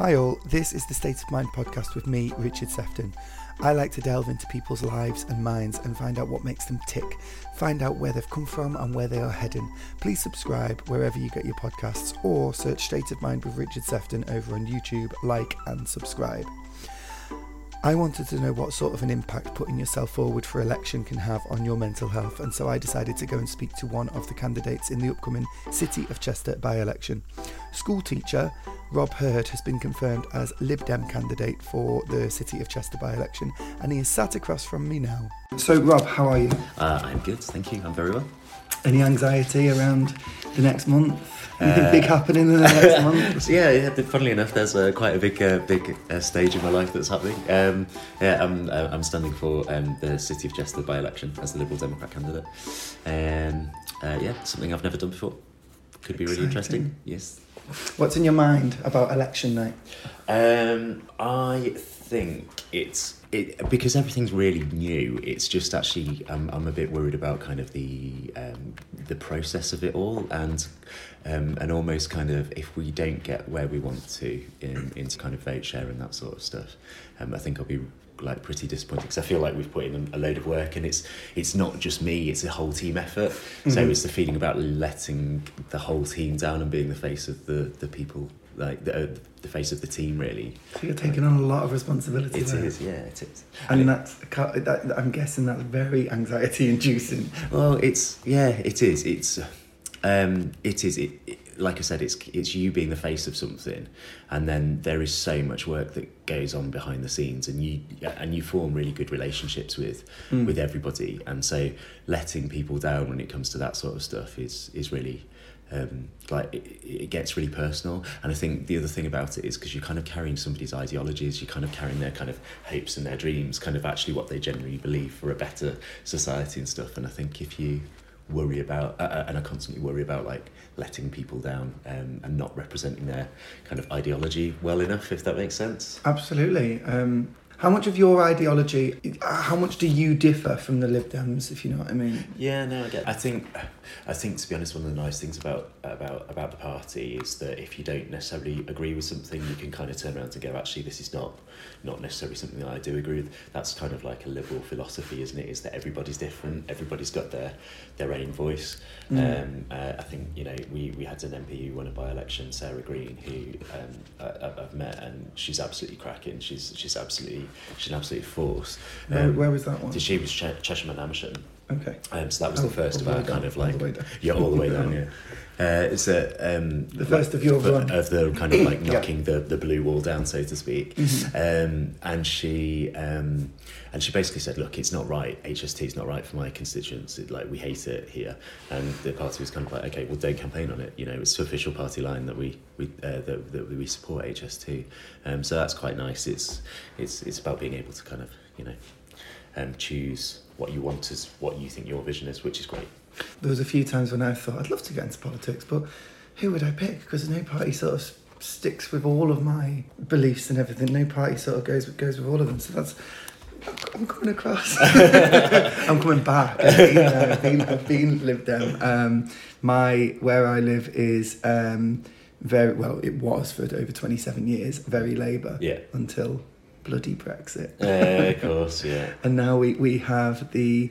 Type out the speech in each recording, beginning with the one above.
Hi, all. This is the State of Mind podcast with me, Richard Sefton. I like to delve into people's lives and minds and find out what makes them tick, find out where they've come from and where they are heading. Please subscribe wherever you get your podcasts or search State of Mind with Richard Sefton over on YouTube, like and subscribe. I wanted to know what sort of an impact putting yourself forward for election can have on your mental health, and so I decided to go and speak to one of the candidates in the upcoming City of Chester by election. School teacher Rob Herd has been confirmed as Lib Dem candidate for the City of Chester by election, and he is sat across from me now. So, Rob, how are you? Uh, I'm good, thank you. I'm very well. Any anxiety around the next month? Anything uh, big happening in the next month? yeah, yeah. Funnily enough, there's uh, quite a big, uh, big uh, stage in my life that's happening. Um, yeah, I'm, uh, I'm standing for um, the City of Chester by-election as the Liberal Democrat candidate. Um, uh, yeah, something I've never done before. Could be really interesting. Yes. What's in your mind about election night? Um, I think it's it, because everything's really new, it's just actually um, I'm a bit worried about kind of the um, the process of it all and um, and almost kind of if we don't get where we want to in into kind of vote share and that sort of stuff, um, I think I'll be like pretty disappointed because I feel like we've put in a load of work and it's it's not just me, it's a whole team effort. Mm-hmm. So it's the feeling about letting the whole team down and being the face of the the people like the, uh, the face of the team really. So you're taking on a lot of responsibility. It there. is, yeah, it is. And, and that's that, I'm guessing that's very anxiety inducing. Well, it's yeah, it is. It's um, it is. It, it, like I said, it's it's you being the face of something, and then there is so much work that goes on behind the scenes, and you and you form really good relationships with mm. with everybody, and so letting people down when it comes to that sort of stuff is is really um, like it, it gets really personal and i think the other thing about it is because you're kind of carrying somebody's ideologies you're kind of carrying their kind of hopes and their dreams kind of actually what they generally believe for a better society and stuff and i think if you worry about uh, and i constantly worry about like letting people down um, and not representing their kind of ideology well enough if that makes sense absolutely um, how much of your ideology, how much do you differ from the Lib Dems, if you know what I mean? Yeah, no, I get. I think, I think to be honest, one of the nice things about about about the party is that if you don't necessarily agree with something, you can kind of turn around and go, actually, this is not not necessarily something that I do agree with. That's kind of like a liberal philosophy, isn't it? Is that everybody's different, everybody's got their their own voice. Mm. Um, uh, I think you know we we had an MP who won a by election, Sarah Green, who um, I, I've met, and she's absolutely cracking. She's she's absolutely she's an absolute force. Um, where, where was that one? Did she was Ch- Chesham and Amersham. Okay. Um, so that was oh, the first of our kind of like yeah, all the way down. Yeah. Uh, it's a um, the first of your run. of the kind of like knocking yeah. the, the blue wall down, so to speak. Mm-hmm. Um, and she um, and she basically said, "Look, it's not right. HS2 is not right for my constituents. It, like we hate it here." And the party was kind of like, "Okay, well, don't campaign on it. You know, it's the official party line that we we uh, that, that we support HS2. Um, so that's quite nice. It's it's it's about being able to kind of you know um, choose what you want is what you think your vision is, which is great." There was a few times when I thought I'd love to get into politics, but who would I pick? Because no party sort of sticks with all of my beliefs and everything. No party sort of goes goes with all of them. So that's I'm coming across. I'm coming back. I've been, I've been, I've been lived down. Um, my where I live is um, very well. It was for over 27 years. Very Labour. Yeah. Until bloody Brexit. Uh, of course, yeah. and now we we have the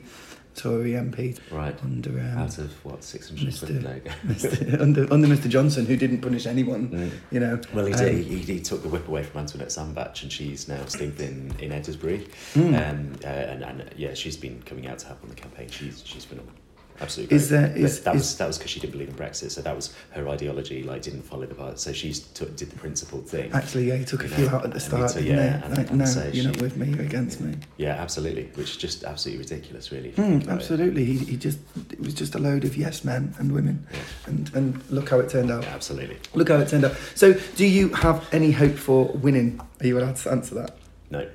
Tory MP. Right. Under um, out of what six hundred Mr. Under under Mr. Johnson, who didn't punish anyone. Mm. You know. Well, he did. Um, he, he, took the whip away from Antoinette Sandbach, and she's now staying in in Eddisbury. Mm. Um, uh, and, and yeah, she's been coming out to help on the campaign. She's she's phenomenal absolutely. Is there is, that is, was that was because she didn't believe in Brexit, so that was her ideology. Like didn't follow the part, so she did the principled thing. Actually, yeah, he took a few out at the start. To, yeah, and, like, and no, so you're she, not with me, you're against me. Yeah, absolutely, which is just absolutely ridiculous, really. Mm, absolutely, he, he just it was just a load of yes men and women, yeah. and and look how it turned out. Yeah, absolutely, look how it turned out. So, do you have any hope for winning? Are you allowed to answer that? No. um,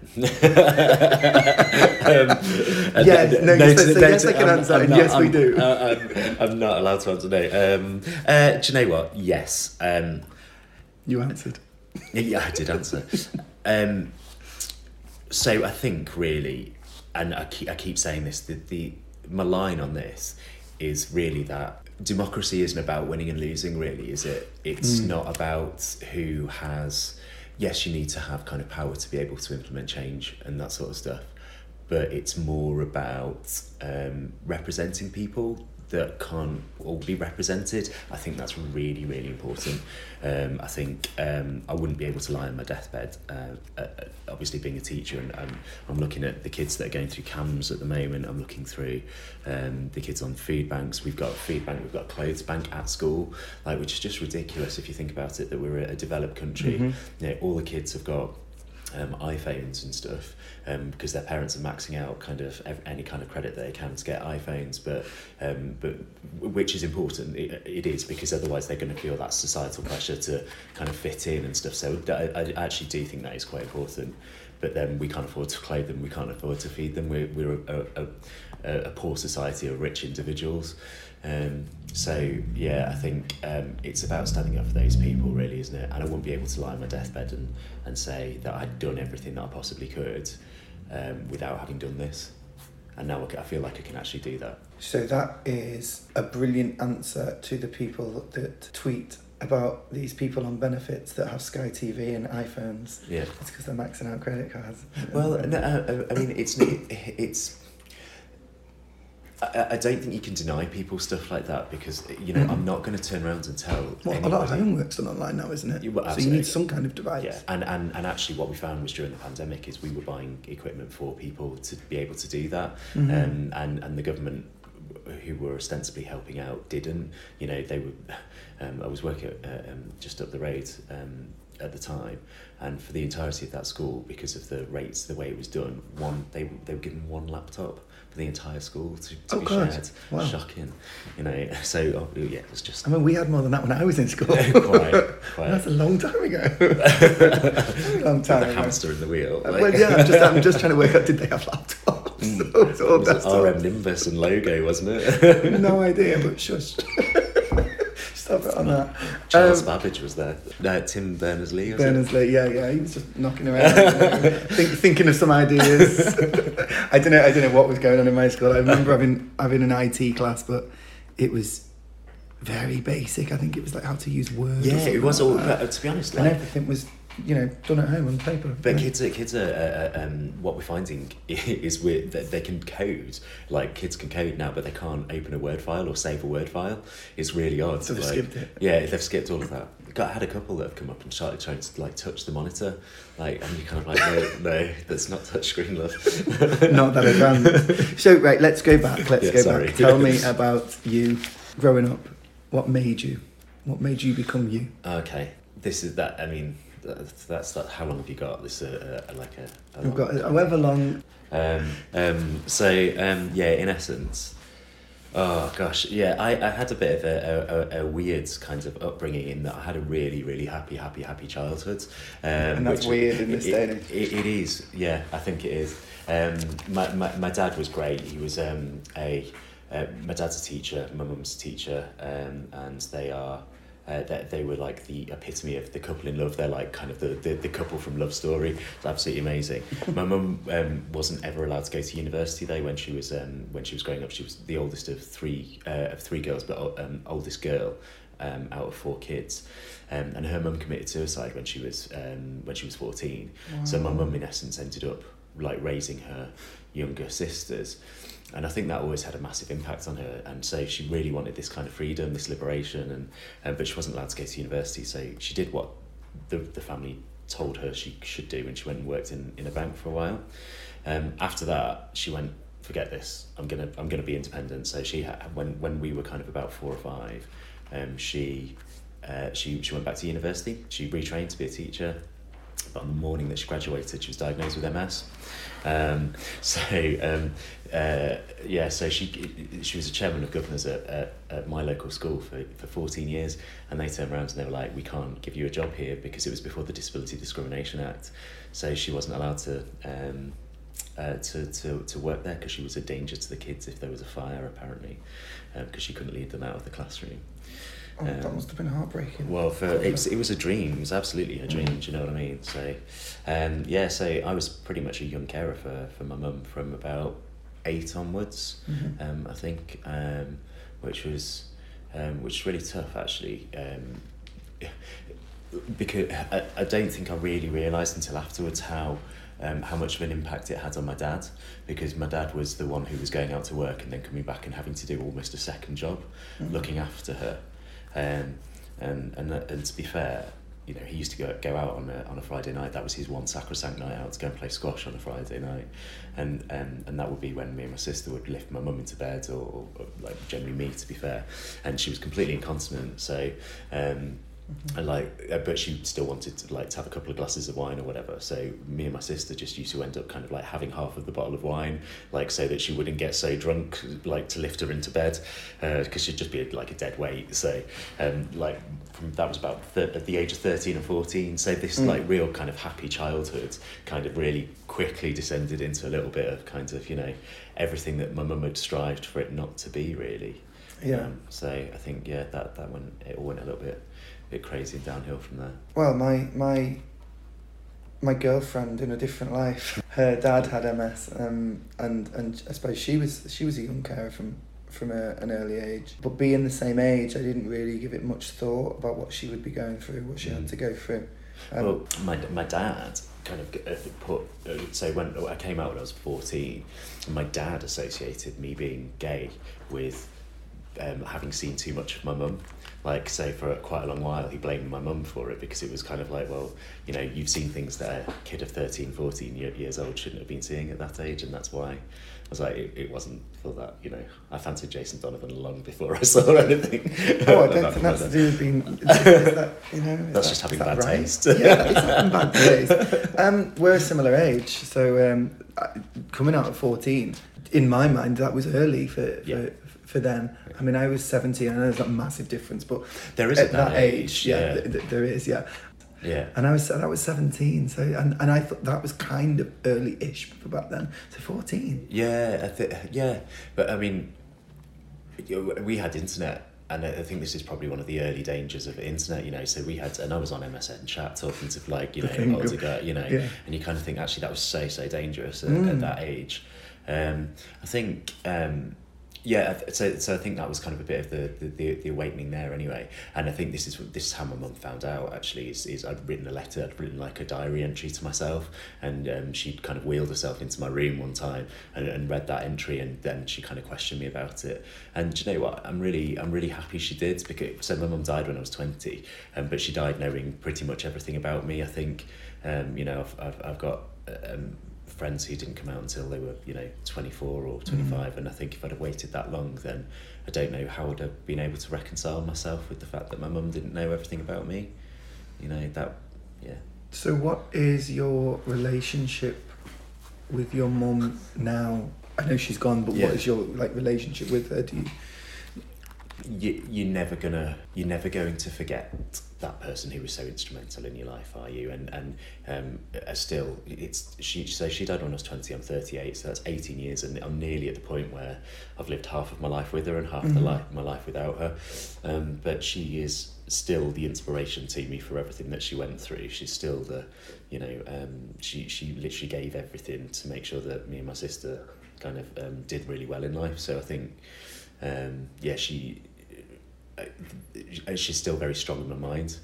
yes, no, no, so, no, yes, I can answer, and yes, I'm, we do. Uh, I'm, I'm, not allowed to answer no. Um, uh, do you know what? Yes. Um, you answered. Yeah, I did answer. um, so I think really, and I keep, I keep saying this, the, the my line on this is really that democracy isn't about winning and losing. Really, is it? It's mm. not about who has yes, you need to have kind of power to be able to implement change and that sort of stuff, but it's more about um, representing people that can't all be represented. I think that's really, really important. Um, I think um, I wouldn't be able to lie on my deathbed. Uh, uh, obviously, being a teacher, and um, I'm looking at the kids that are going through CAMHS at the moment. I'm looking through um, the kids on food banks. We've got a food bank. We've got a clothes bank at school, like which is just ridiculous if you think about it. That we're a developed country. Mm-hmm. You know, all the kids have got um, iPhones and stuff um, because their parents are maxing out kind of any kind of credit they can to get iPhones, but um, but which is important. It, it is because otherwise they're going to feel that societal pressure to kind of fit in and stuff. So I, I actually do think that is quite important. But then we can't afford to clothe them. We can't afford to feed them. We're we're a, a, a, poor society of rich individuals. Um, so yeah, I think um, it's about standing up for those people, really, isn't it? And I wouldn't be able to lie on my deathbed and, and say that I'd done everything that I possibly could um, without having done this. And now I feel like I can actually do that. So that is a brilliant answer to the people that tweet about these people on benefits that have Sky TV and iPhones. Yeah, it's because they're maxing out credit cards. Well, no, I mean, it's it's I, I don't think you can deny people stuff like that because you know mm. I'm not going to turn around and tell. Well, anybody. a lot of homework's done online now, isn't it? You, well, so you need some kind of device. Yeah, and, and and actually, what we found was during the pandemic is we were buying equipment for people to be able to do that, mm-hmm. um, and and the government who were ostensibly helping out didn't. You know, they were. Um, I was working uh, um, just up the road um, at the time, and for the entirety of that school, because of the rates, the way it was done, one they they were given one laptop for the entire school to, to oh, be God. shared. Wow. Shocking, you know. So oh, yeah, it was just. I mean, we had more than that when I was in school. quite, quite. That's a long time ago. a long time. The ago. hamster in the wheel. Uh, well, yeah, I'm just, I'm just trying to work out. Did they have laptops? Mm. so it was RM Nimbus and logo, wasn't it? no idea, but shush. Stop it on that. Charles um, Babbage was there. No, Tim Berners Lee. Berners Lee, yeah, yeah. He was just knocking around, think, thinking of some ideas. I don't know. I don't know what was going on in my school. I remember having having an IT class, but it was very basic. I think it was like how to use Word. Yeah, it was all. But, to be honest, like, and everything was you know done at home on paper. But kids, are, kids are uh, um, what we're finding is we that they can code. Like kids can code now, but they can't open a Word file or save a Word file. It's really odd. So they've like, skipped it. Yeah, they've skipped all of that. Got had a couple that have come up and started trying to like touch the monitor, like and you're kind of like no, no, that's not touch screen love. not that advanced. So right, let's go back. Let's yeah, go sorry. back. Tell me about you growing up. What made you? What made you become you? Okay, this is that. I mean, that's that. How long have you got? This uh, uh, like a. a We've got however long. Um, um, so um, yeah, in essence, oh gosh, yeah, I, I had a bit of a, a, a weird kind of upbringing in that I had a really really happy happy happy childhood. Um, and that's weird in this day and age. It, it is, yeah, I think it is. Um, my, my my dad was great. He was um a uh, my dad's a teacher, my mum's a teacher, um, and they are uh, that they were like the epitome of the couple in love. They're like kind of the, the, the couple from Love Story. It's absolutely amazing. My mum um, wasn't ever allowed to go to university though when she was um, when she was growing up. She was the oldest of three uh, of three girls, but um, oldest girl um, out of four kids. Um, and her mum committed suicide when she was um, when she was fourteen. Wow. So my mum in essence ended up like raising her younger sisters and I think that always had a massive impact on her. And so she really wanted this kind of freedom, this liberation, and um, but she wasn't allowed to go to university. So she did what the the family told her she should do, and she went and worked in, in a bank for a while. Um, after that, she went, forget this. I'm gonna I'm gonna be independent. So she when when we were kind of about four or five, um, she. Uh, she, she went back to university. She retrained to be a teacher. But on the morning that she graduated, she was diagnosed with MS. Um, so um, uh, yeah, so she she was a chairman of governors at, at, at, my local school for, for 14 years, and they turned around and they were like, "We can't give you a job here because it was before the Disability Discrimination Act." So she wasn't allowed to um, uh, to, to to work there because she was a danger to the kids if there was a fire, apparently, because um, she couldn't lead them out of the classroom. Oh, um, that must have been heartbreaking. Well, for it, it was a dream. It was absolutely a dream. Mm. Do you know what I mean? So, um, yeah. So I was pretty much a young carer for for my mum from about eight onwards. Mm-hmm. Um, I think, um, which was um, which was really tough actually. Um, because I, I don't think I really realised until afterwards how um, how much of an impact it had on my dad because my dad was the one who was going out to work and then coming back and having to do almost a second job Mm. looking after her um, and, and and to be fair you know he used to go go out on a, on a Friday night. That was his one sacrosanct night out to go and play squash on a Friday night. And um, and that would be when me and my sister would lift my mum into bed or, or, or like generally me to be fair. And she was completely incontinent. So um, and like uh, but she still wanted to like to have a couple of glasses of wine or whatever. So me and my sister just used to end up kind of like having half of the bottle of wine like so that she wouldn't get so drunk like to lift her into bed because she'd just be like a dead weight. So um like from that was about thir- at the age of 13 and 14 so this Mm. like real kind of happy childhood kind of really quickly descended into a little bit of kind of you know everything that my mum had strived for it not to be really. Yeah. um, so I think yeah that that went it all went a little bit bit crazy downhill from there Well, my my my girlfriend in a different life, her dad had MS, um, and and I suppose she was she was a young carer from from a, an early age. But being the same age, I didn't really give it much thought about what she would be going through, what she had Mm. to go through. Um, well, my my dad kind of uh, put uh, so when I came out when I was fourteen, my dad associated me being gay with um, having seen too much of my mum. Like, say for quite a long while, he blamed my mum for it because it was kind of like, well, you know, you've seen things that a kid of 13, 14 year, years old shouldn't have been seeing at that age, and that's why. I was like, it, it wasn't for that, you know. I fancied Jason Donovan long before I saw anything. oh, I don't think that's to do with being. That, you know, That's that- just having that bad right? taste. yeah, it's having bad taste. Um, we're a similar age, so um, coming out at fourteen, in my mind, that was early for for, Yeah. for them. I mean, I was seventeen. I know there's a massive difference, but There is at at that, that age, age, yeah, yeah. th- th- there is, yeah. Yeah. And I was that was seventeen, so and, and I thought that was kind of early-ish for back then. So fourteen. Yeah, I th- yeah, but I mean, we had internet, and I I think this is probably one of the early dangers of internet. You know, so we had, and I was on MSN chat talking to like you know older guy, you know, yeah. and you kind of think actually that was so so dangerous at, Mm. at that age. Um, I think. Um, yeah, so so I think that was kind of a bit of the, the, the, awakening there anyway, and I think this is this is how my mum found out actually is, is I'd written a letter, I'd written like a diary entry to myself, and um, she'd kind of wheeled herself into my room one time and, and read that entry, and then she kind of questioned me about it, and you know what I'm really I'm really happy she did because so my mum died when I was twenty, um, but she died knowing pretty much everything about me. I think, um, you know, I've I've, I've got. Um, friends who didn't come out until they were you know 24 or mm. 25 and I think if I'd have waited that long then I don't know how I'd have been able to reconcile myself with the fact that my mum didn't know everything about me you know that yeah So, what is your relationship with your mum now? I know she's gone, but Yeah. what is your like relationship with her? Do you? you, you're never gonna you're never going to forget that person who was so instrumental in your life are you? And and um uh, still it's she so she died when I was 20 I'm 38 so that's 18 years and I'm nearly at the point where I've lived half of my life with her and half the Mhm. life my life without her. Um but she is still the inspiration to me for everything that she went through. She's still the you know um she she literally gave everything to make sure that me and my sister kind of um, did really well in life. So I think um, yeah, she she's still very strong in my mind.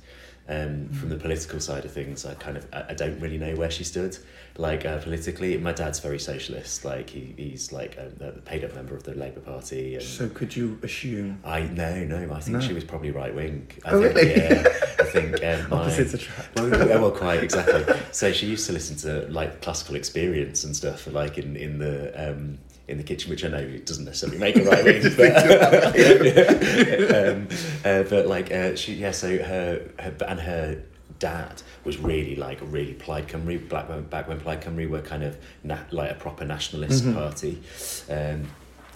Um, From the political side of things, I kind of I, I don't really know where she stood. Like uh, politically, my dad's very socialist. Like he, he's like a, a paid up member of the Labour Party, So, could you assume I no no I think No. she was probably right wing. I Oh, think, really? Yeah, I think um, my, opposites attract? well, well, quite exactly. So she used to listen to like classical experience and stuff, like in in the um, in the kitchen, which I know doesn't necessarily make a right wing, but um, uh, but like uh, she yeah. So her her and her dad was really like really Plaid Cymru back when back when Plaid Cymru were kind of na- like a proper nationalist Mhm. party. Um,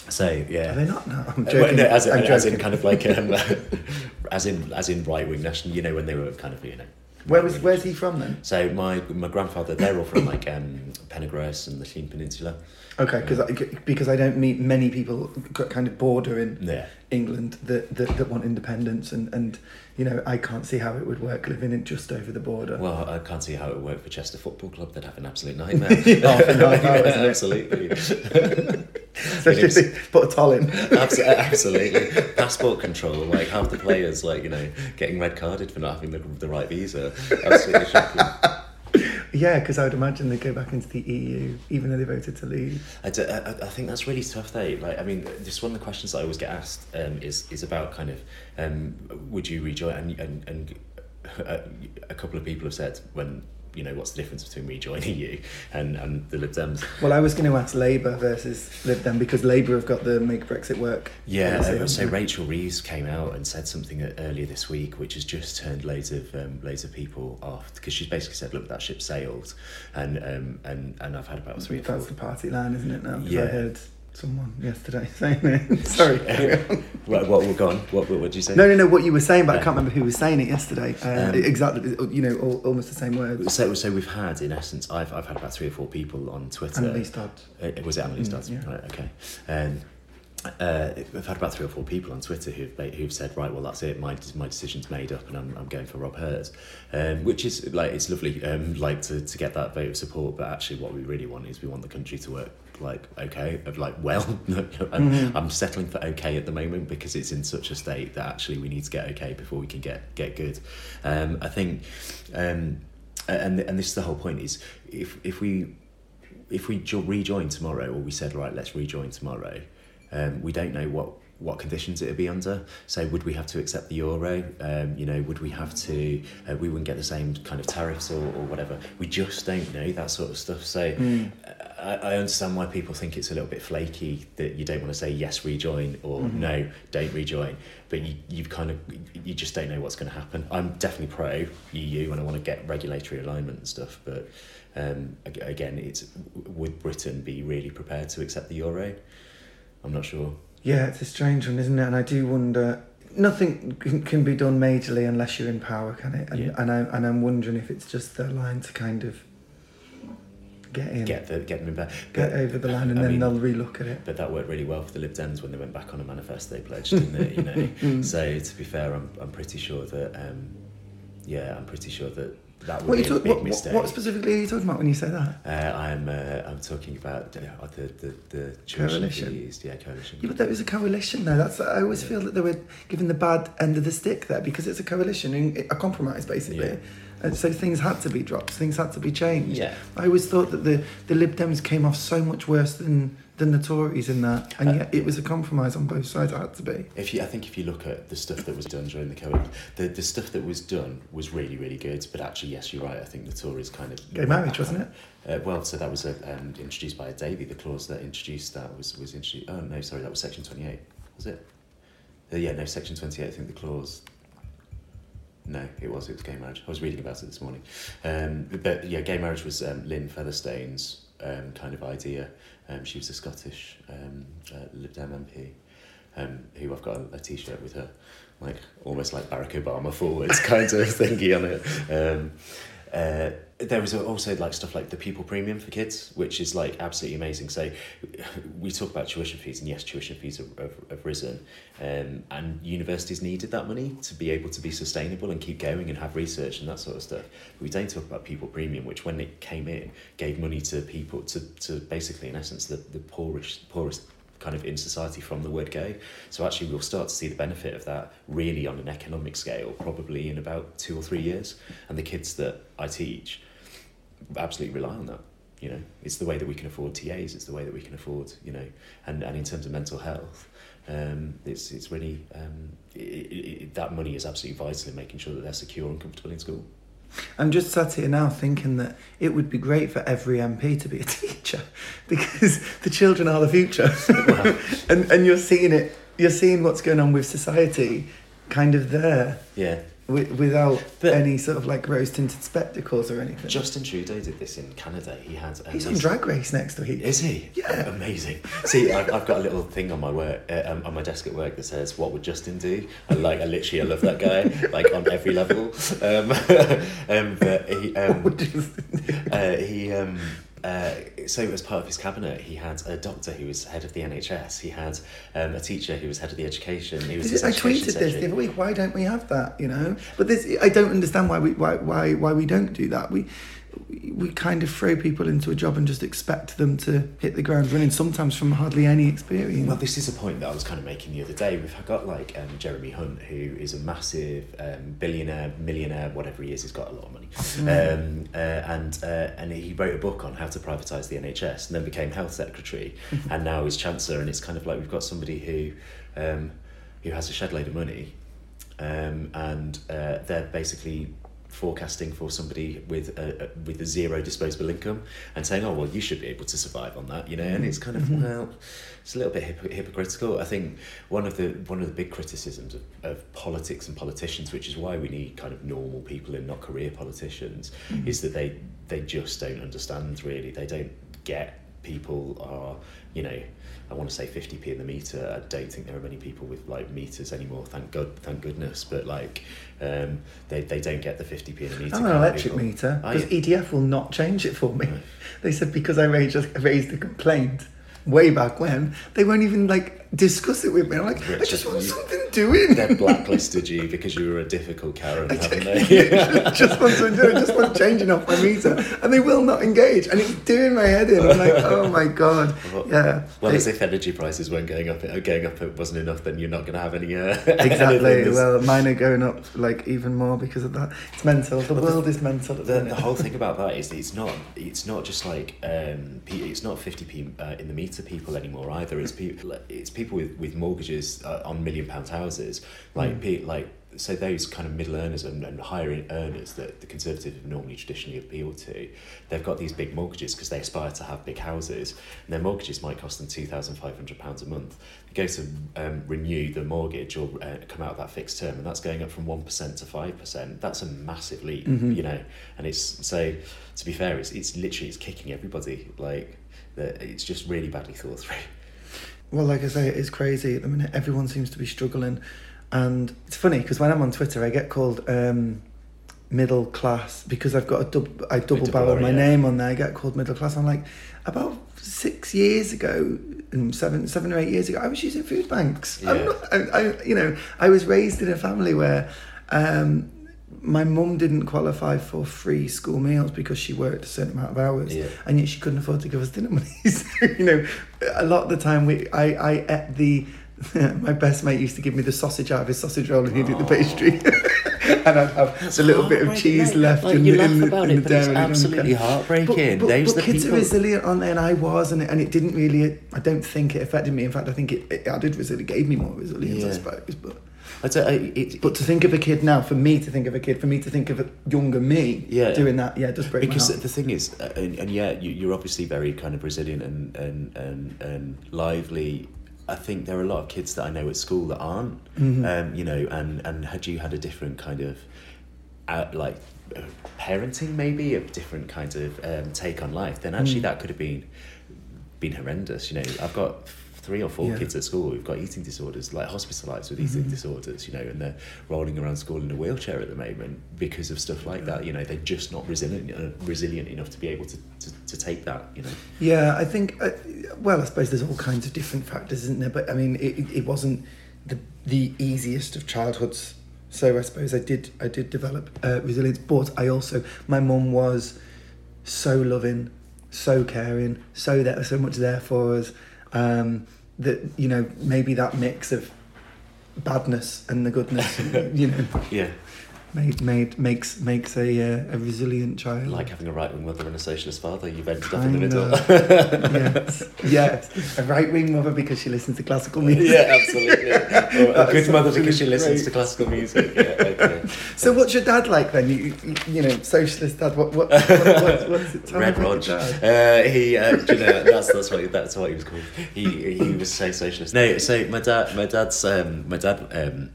so yeah. Are they not now? I'm Uh, well, no, as, in, as in kind of like um, as in as in right wing national. You know when they were kind of you know. Where was where's he from then? so my my grandfather, they're all from like um, Pendergrass and the Llyn Peninsula. Okay, because I, because I don't meet many people kind of border in Yeah. England that, that, that want independence and, and you know I can't see how it would work living in just over the border. Well, I can't see how it would work for Chester Football Club. They'd have an absolute nightmare. Half and half out, absolutely. Especially if they put a toll in. Abs- uh, absolutely. Passport control, like half the players, like, you know, getting red carded for not having the, the right visa. Absolutely shocking. Yeah, because I would imagine they go back into the EU even though they voted to leave. I, do- I, I think that's really tough though. Like, I mean, just one of the questions that I always get asked um, is is about kind of, um, would you rejoin? And and, and a, a couple of people have said when you know what's the difference between me joining you and and the Lib Dems. Well, I was going to ask Labour versus Lib Dem because Labour have got the Make Brexit Work. Yeah, uh, so? Rachel Reeves came out and said something uh, earlier this week, which has just turned loads of um, loads of people off because she's basically said, "Look, that ship sailed," and um, and and I've had about three or four. That's the party line, isn't it now? Yeah. Someone yesterday saying it. Sorry. What, what, what, go on. What, what, what did you say? No, no, no. What you were saying, but I can't remember who was saying it yesterday. Uh, Um, exactly, you know, all, almost the same words. So, so we've had, in essence, I've, I've had about three or four people on Twitter. Anneliese Dodd. Uh, was it Anneliese Mm, Dodd? yeah. Right, okay. Um, uh, we've had about three or four people on Twitter who've who've said, right, well, that's it. My my decision's made up, and I'm, I'm going for Rob Herd, um, which is like it's lovely, um, like to, to get that vote of support. But actually, what we really want is we want the country to work like okay, of like well. I'm, Mhm. I'm settling for okay at the moment because it's in such a state that actually we need to get okay before we can get get good. Um, I think, um, and and this is the whole point is if if we if we jo- rejoin tomorrow, or we said right, let's rejoin tomorrow, um, we don't know what what conditions it would be under. So would we have to accept the euro? Um, you know, would we have to? Uh, we wouldn't get the same kind of tariffs or, or whatever. We just don't know that sort of stuff. So Mm. I, I understand why people think it's a little bit flaky that you don't want to say yes, rejoin or Mhm. no, don't rejoin. But you you've kind of you just don't know what's going to happen. I'm definitely pro EU and I want to get regulatory alignment and stuff, but. Um, again, it's would Britain be really prepared to accept the euro? I'm not sure. Yeah, it's a strange one, isn't it? And I do wonder. Nothing can, be done majorly unless you're in power, can it? And Yeah. and I and I'm wondering if it's just their line to kind of get in, Get the get them in back. get over the line, and I then mean, they'll relook at it. But that worked really well for the Lib Dems when they went back on a manifesto pledge, didn't it? You know. Mm. so to be fair, I'm I'm pretty sure that um, yeah, I'm pretty sure that that would What, you be talk, a big what, mistake. what specifically are you talking about when you say that? Uh, I'm uh, I'm talking about uh, the the the Coalition? fees, yeah, coalition. Yeah, but there was a coalition though. That's I always feel that they were given the bad end of the stick there because it's a coalition, and a compromise basically. Yeah. And so things had to be dropped, things had to be changed. Yeah. I always thought that the, the Lib Dems came off so much worse than, than the Tories in that, and Uh, yet it was a compromise on both sides. It had to be. If you, I think if you look at the stuff that was done during the COVID, the, the stuff that was done was really, really good. But actually, yes, you're right. I think the Tories kind of Gay marriage, wasn't it? Uh, well, so that was uh, um, introduced by a Davey. The clause that introduced that was was introduced. Oh no, sorry, that was section twenty eight. Was it? Uh, yeah, no, section twenty eight. I think the clause. No, it was. It was gay marriage. I was reading about it this morning. Um, but yeah, gay marriage was um, Lynne Featherstone's um, kind of idea. Um, she was a Scottish um, uh, Lib Dem MP, um, who I've got a, a T-shirt with her, like almost like Barack Obama forwards kind of thingy on it. Um, uh, there was also like stuff like the pupil premium for kids, which is like absolutely amazing. So we talk about tuition fees, and yes, tuition fees have, have, have risen, um, and universities needed that money to be able to be sustainable and keep going and have research and that sort of stuff. But we don't talk about pupil premium, which when it came in, gave money to people to, to basically, in essence, the, the poorest poorest kind of in society from the word go. So actually, we'll start to see the benefit of that really on an economic scale, probably in about two or three years. And the kids that I teach absolutely rely on that. You know, it's the way that we can afford TAs. It's the way that we can afford, you know, and, and in terms of mental health, um, it's it's really um, it, it, that money is absolutely vital in making sure that they're secure and comfortable in school. I'm just sat here now thinking that it would be great for every MP to be a teacher because the children are the future. Wow. and and you're seeing it you're seeing what's going on with society kind of there Yeah, wi- without But- any sort of like rose tinted spectacles or anything. Justin Trudeau did this in Canada. He had um, He's on Drag Race next week. Is he? Yeah. Amazing. See, I've, I've got a little thing on my work, uh, um, on my desk at work that says, "What would Justin do?" I like, I literally, I love that guy, like on every level. Um, um, but he, um, What does- uh, he, um, uh, so as part of his cabinet, he had a doctor who was head of the NHS. He had um, a teacher who was head of the education. He was I tweeted this the other week. Why don't we have that? You know, but this I don't understand why we why why why we don't do that. We we kind of throw people into a job and just expect them to hit the ground running. Sometimes from hardly any experience. Well, this is a point that I was kind of making the other day. We've got like um, Jeremy Hunt, who is a massive um, billionaire, millionaire, whatever he is. He's got a lot of money, um, uh, and uh, and he wrote a book on how to privatise the NHS, and then became health secretary, and now he's chancellor. And it's kind of like we've got somebody who um, who has a shed load of money, um, and uh, they're basically forecasting for somebody with a, a with a zero disposable income and saying, "Oh well, you should be able to survive on that," you know. And it's kind of mm-hmm. well, it's a little bit hypo- hypocritical. I think one of the one of the big criticisms of, of politics and politicians, which is why we need kind of normal people and not career politicians, mm-hmm. is that they they just don't understand really. They don't get people are you know. I want to say 50p in the meter. I don't think there are many people with like meters anymore. Thank God, thank goodness. But like, um, they, they don't get the 50p in the meter. I'm an electric people. meter because? EDF will not change it for me. No. They said because I raised raised a complaint way back when, they won't even like discuss it with me. I'm like, I just want you- something doing. They've blacklisted you because you were a difficult Karen, haven't they? just want to do it, just want changing off my meter, and they will not engage, and it's doing my head in. I'm like, oh my god, Well- yeah. Well, They- as if energy prices weren't going up, uh, going up it wasn't enough, then you're not going to have any. Uh, exactly. Well, mine are going up like even more because of that. It's mental. The Well, the- world is mental. The, the, whole thing about that is it's not it's not just like um it's not 50p uh, in the meter people anymore either it's people it's people with, with mortgages uh, on million pound houses like Mm. pe- like so those kind of middle earners and, and higher earners that the conservatives have normally traditionally appealed to they've got these big mortgages because they aspire to have big houses and their mortgages might cost them 2500 pounds a month they go to um, renew the mortgage or uh, come out of that fixed term and that's going up from 1% to 5% that's a massive leap Mhm. you know and it's so to be fair it's, it's literally it's kicking everybody like that it's just really badly thought through Well, like I say, it is crazy at the minute. Everyone seems to be struggling, and it's funny because when I'm on Twitter, I get called um, middle class because I've got a dub- I double barrel my yeah. name on there. I get called middle class. I'm like, about six years ago, seven seven or eight years ago, I was using food banks. I'm Yeah. not, I, I, you know, I was raised in a family where. Um, my mum didn't qualify for free school meals because she worked a certain amount of hours Yeah. and yet she couldn't afford to give us dinner money. so, you know, a lot of the time we, I, I ate the. my best mate used to give me the sausage out of his sausage roll and he'd eat the pastry, and I'd have a little bit of cheese mate. left like, in, you the- laugh in, the, about in it the but it's dairy. I absolutely heartbreaking But, but, but the kids people are resilient, aren't they? And I was, and it, and it didn't really. I don't think it affected me. In fact, I think it, it added resilience. It gave me more resilience, I suppose. But I don't, I, it, but to think of a kid now, for me to think of a kid, for me to think of a younger me Yeah. doing that, yeah, it does break because the thing is uh, and, and yeah you, you're obviously very kind of resilient and, and, and, and lively I think there are a lot of kids that I know at school that aren't Mhm. um, you know and, and had you had a different kind of uh, like uh, parenting maybe a different kind of um, take on life then actually Mm. that could have been been horrendous you know I've got three or four Yeah. kids at school who've got eating disorders like hospitalized with eating Mhm. disorders you know and they're rolling around school in a wheelchair at the moment because of stuff like that you know they're just not resilient uh, resilient enough to be able to, to, to take that you know Yeah, I think. Uh, well, I suppose there's all kinds of different factors, isn't there? But I mean, it, it- it wasn't the the easiest of childhoods. So I suppose I did I did develop uh, resilience, but I also my mum was so loving, so caring, so there so much there for us. Um, that you know maybe that mix of badness and the goodness, you know, yeah made made makes makes a uh, a resilient child. like having a right wing mother and a socialist father you've ended up in the middle yes, yes. A right wing mother because she listens to classical music. yeah absolutely a good mother because she listens great. to classical music yeah okay So what's your dad like then? You, you, you know, socialist dad. What what, what what's, what's it? Red about Rog. your dad. Uh, he, uh, you know, that's that's what that's what he was called. He he was so socialist. No, so my dad, my dad's, um, my dad, um,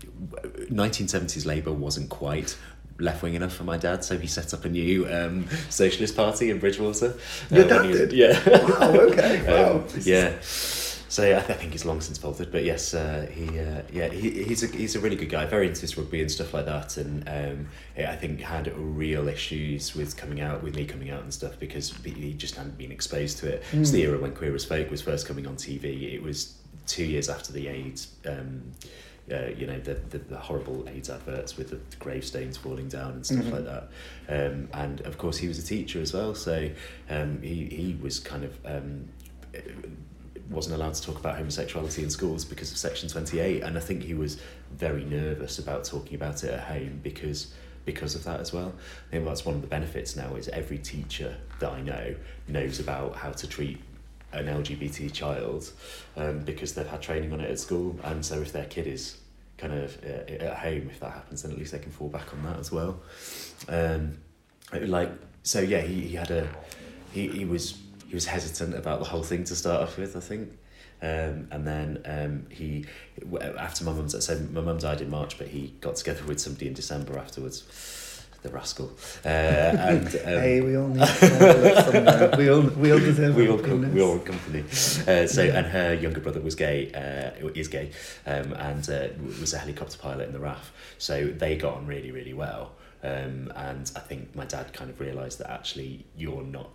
1970s Labour wasn't quite left wing enough for my dad, so he set up a new um, socialist party in Bridgewater. Your uh, dad was- did? Yeah. Wow, okay, wow. Um, yeah. So yeah, I think he's long since faltered, but yes, uh, he uh, yeah he, he's a he's a really good guy, very into his rugby and stuff like that, and um, yeah, I think had real issues with coming out with me coming out and stuff because he just hadn't been exposed to it. Mm. It's the era when Queer as Folk was first coming on TV. It was two years after the AIDS. Um, uh, you know the, the the horrible AIDS adverts with the gravestones falling down and stuff Mhm. like that, um, and of course he was a teacher as well, so um, he he was kind of um, wasn't allowed to talk about homosexuality in schools because of Section 28, and I think he was very nervous about talking about it at home because because of that as well. I think that's one of the benefits now is every teacher that I know knows about how to treat an LGBT child um, because they've had training on it at school, and so if their kid is kind of uh, at home, if that happens, then at least they can fall back on that as well. Um, like so, yeah, he, he had a he, he was he was hesitant about the whole thing to start off with, I think. Um, and then um, he, after my mum's, so my mum died in March, but he got together with somebody in December afterwards. The rascal. Uh, and, um, hey, we all need. We all we all deserve we all com- we all company. Uh, so and her younger brother was gay, uh, is gay, um, and uh, was a helicopter pilot in the RAF. So they got on really really well. Um, and I think my dad kind of realised that actually you're not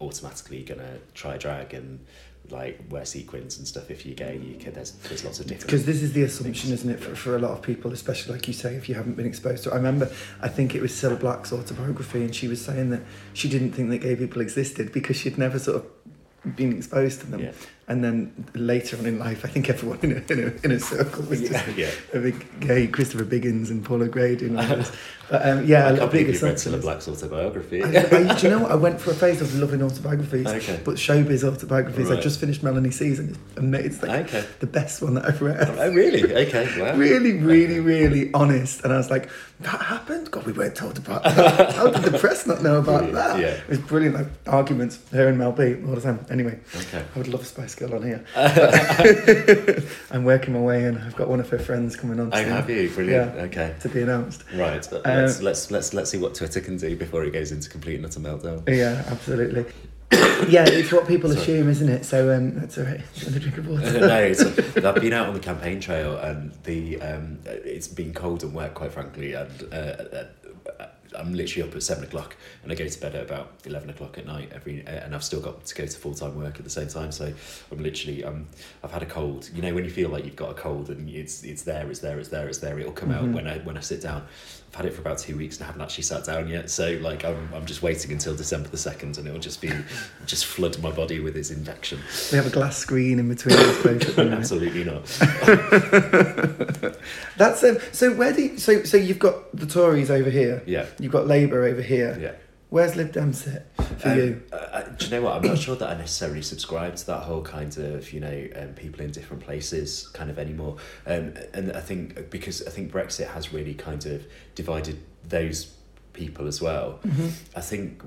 automatically gonna try drag and like wear sequins and stuff if you're gay. You can, there's there's lots of different. Because this is the assumption, isn't it, for, for a lot of people, especially like you say, if you haven't been exposed to it. I remember, I think it was Cilla Black's autobiography, and she was saying that she didn't think that gay people existed because she'd never sort of been exposed to them. Yeah. And then later on in life, I think everyone in a, in a, in a circle was just yeah, yeah. a big gay Christopher Biggins and Paul O'Grady doing all this. But um, yeah, I a can't big you read assumption. Cilla is- Black's autobiography. I, I, do you know what? I went for a phase of loving autobiographies, Okay. but showbiz autobiographies. I just finished Melanie Season, and it's like okay. the best one that I've read. Oh really? Okay. Wow. really, really, really honest. And I was like, that happened? God, we weren't told about that. How did the press not know about Brilliant, that? yeah. It was brilliant, like arguments, her and Mel B all the time. Anyway, Okay. I would love a Spice On here. I'm working my way in. I've got one of her friends coming on Oh, have you? Brilliant. Okay. to be announced. Right. let's, let's let's let's see what Twitter can do before it goes into complete and utter meltdown. Yeah, absolutely. yeah, it's what people Sorry. assume, isn't it? So um, that's all right. A drink of water? no, it's, I've been out on the campaign trail and the um, it's been cold and wet, quite frankly, and uh, uh, I'm literally up at seven o'clock and I go to bed at about eleven o'clock at night every, and I've still got to go to full time work at the same time. So I'm literally um, I've had a cold. You know when you feel like you've got a cold and it's it's there, it's there, it's there, it's there. It'll come out Mhm. when I when I sit down. I've had it for about two weeks and I haven't actually sat down yet. So like I'm I'm just waiting until December the second and it'll just be just flood my body with its infection. We have a glass screen in between us both at the minute. Absolutely not. That's um, so. Where do you, so so you've got the Tories over here. Yeah. You've got Labour over here. Yeah. Where's Lib Dem sit for Um, you? uh, uh, do you know what? I'm not sure that I necessarily subscribe to that whole kind of you know um, people in different places kind of anymore. Um, and I think because I think Brexit has really kind of divided those people as well. Mhm. I think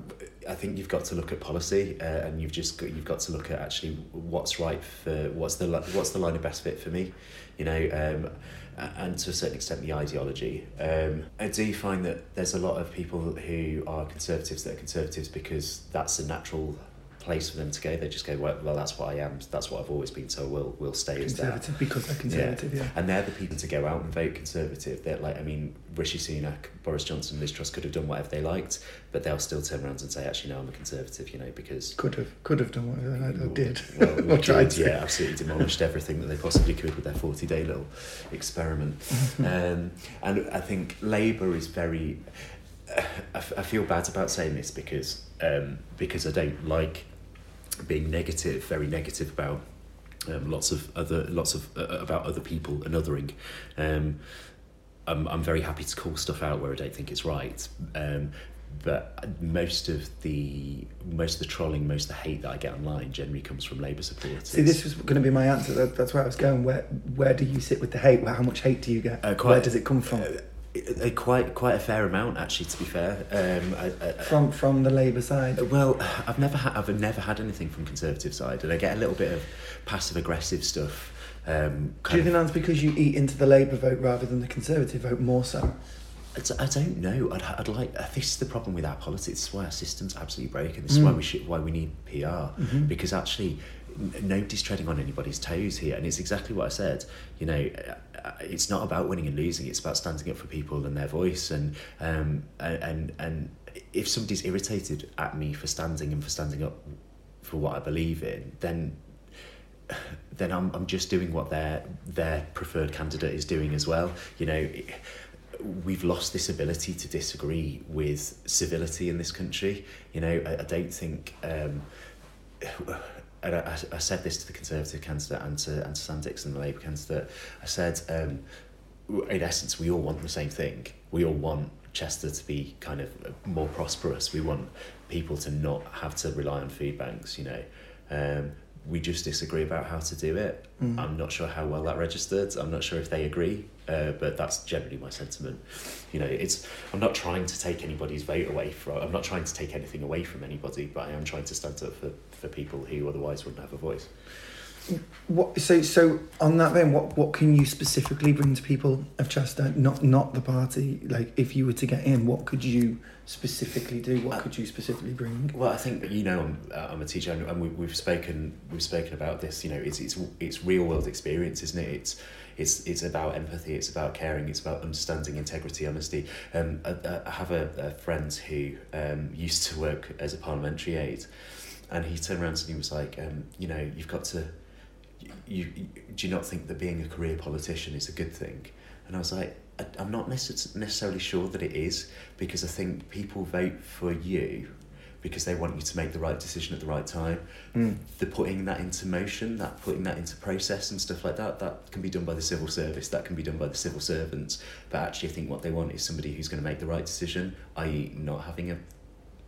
I think you've got to look at policy, uh, and you've just got, you've got to look at actually what's right for what's the what's the line of best fit for me, you know, um, and to a certain extent the ideology. Um, I do find that there's a lot of people who are conservatives that are conservatives because that's a natural place for them to go. They just go, well, well that's what I am. That's what I've always been. So we'll we'll stay as that Conservative because they're conservative. Yeah. and they're the people to go out and vote Conservative. They're like, I mean, Rishi Sunak, Boris Johnson, Liz Truss could have done whatever they liked, but they'll still turn around and say, actually, no, I'm a Conservative, you know, because. Could have could have done what they did. Well, we tried did, yeah, absolutely demolished everything that they possibly could with their 40 day little experiment. um, and I think Labour is very. I, f- I feel bad about saying this because um, because I don't like being negative, very negative about um, lots of other lots of uh, about other people and othering. Um, I'm I'm very happy to call stuff out where I don't think it's right. Um, but most of the most of the trolling, most of the hate that I get online generally comes from Labour supporters. See, this was going to be my answer. That, that's where I was going. Where where do you sit with the hate? How much hate do you get? Uh, quite- where does it come from? Uh, uh, quite quite a fair amount actually. To be fair, um, I, I, from from the Labour side. Well, I've never had I've never had anything from Conservative side, and I get a little bit of passive aggressive stuff. Um, Do you think that's because you eat into the Labour vote rather than the Conservative vote more so? I don't know. I'd, I'd like. This is the problem with our politics. This is why our system's absolutely broken. This is why Mm. we should. Why we need PR Mhm. because actually, nobody's treading on anybody's toes here, and it's exactly what I said. You know, uh, it's not about winning and losing; it's about standing up for people and their voice. And um, and and if somebody's irritated at me for standing and for standing up for what I believe in, then then I'm I'm just doing what their their preferred candidate is doing as well. You know. We've lost this ability to disagree with civility in this country. You know, I, I don't think um, and I, I said this to the Conservative candidate and to, and to Sam Dixon, the Labour candidate. I said, um, in essence, we all want the same thing. We all want Chester to be kind of more prosperous. We want people to not have to rely on food banks, you know. Um, we just disagree about how to do it. Mm. I'm not sure how well that registered. I'm not sure if they agree, uh, but that's generally my sentiment. You know, it's I'm not trying to take anybody's vote away from. I'm not trying to take anything away from anybody, but I am trying to stand up for, for people who otherwise wouldn't have a voice. What so so on that then what what can you specifically bring to people of Chester not not the party like if you were to get in what could you specifically do what uh, could you specifically bring well I think you know I'm, uh, I'm a teacher and we, we've spoken we've spoken about this you know it's it's it's real world experience isn't it it's it's it's about empathy it's about caring it's about understanding integrity honesty um I, I have a, a friend who um used to work as a parliamentary aide and he turned around and he was like um you know you've got to you, you, do you not think that being a career politician is a good thing? And I was like, I, I'm not necessarily sure that it is because I think people vote for you because they want you to make the right decision at the right time. Mm. The putting that into motion, that putting that into process and stuff like that, that can be done by the civil service, that can be done by the civil servants. But actually, I think what they want is somebody who's going to make the right decision, i.e., not having a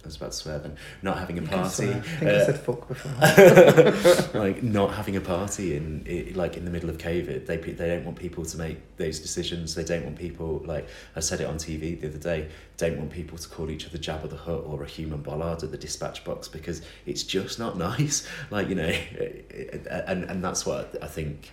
I was about to swear then. Not having a you party. I think uh, I said fuck before. like not having a party in like in the middle of COVID. They they don't want people to make those decisions. They don't want people like I said it on TV the other day. Don't want people to call each other Jabba the Hutt or a human bollard at the dispatch box because it's just not nice. Like you know, and and that's what I think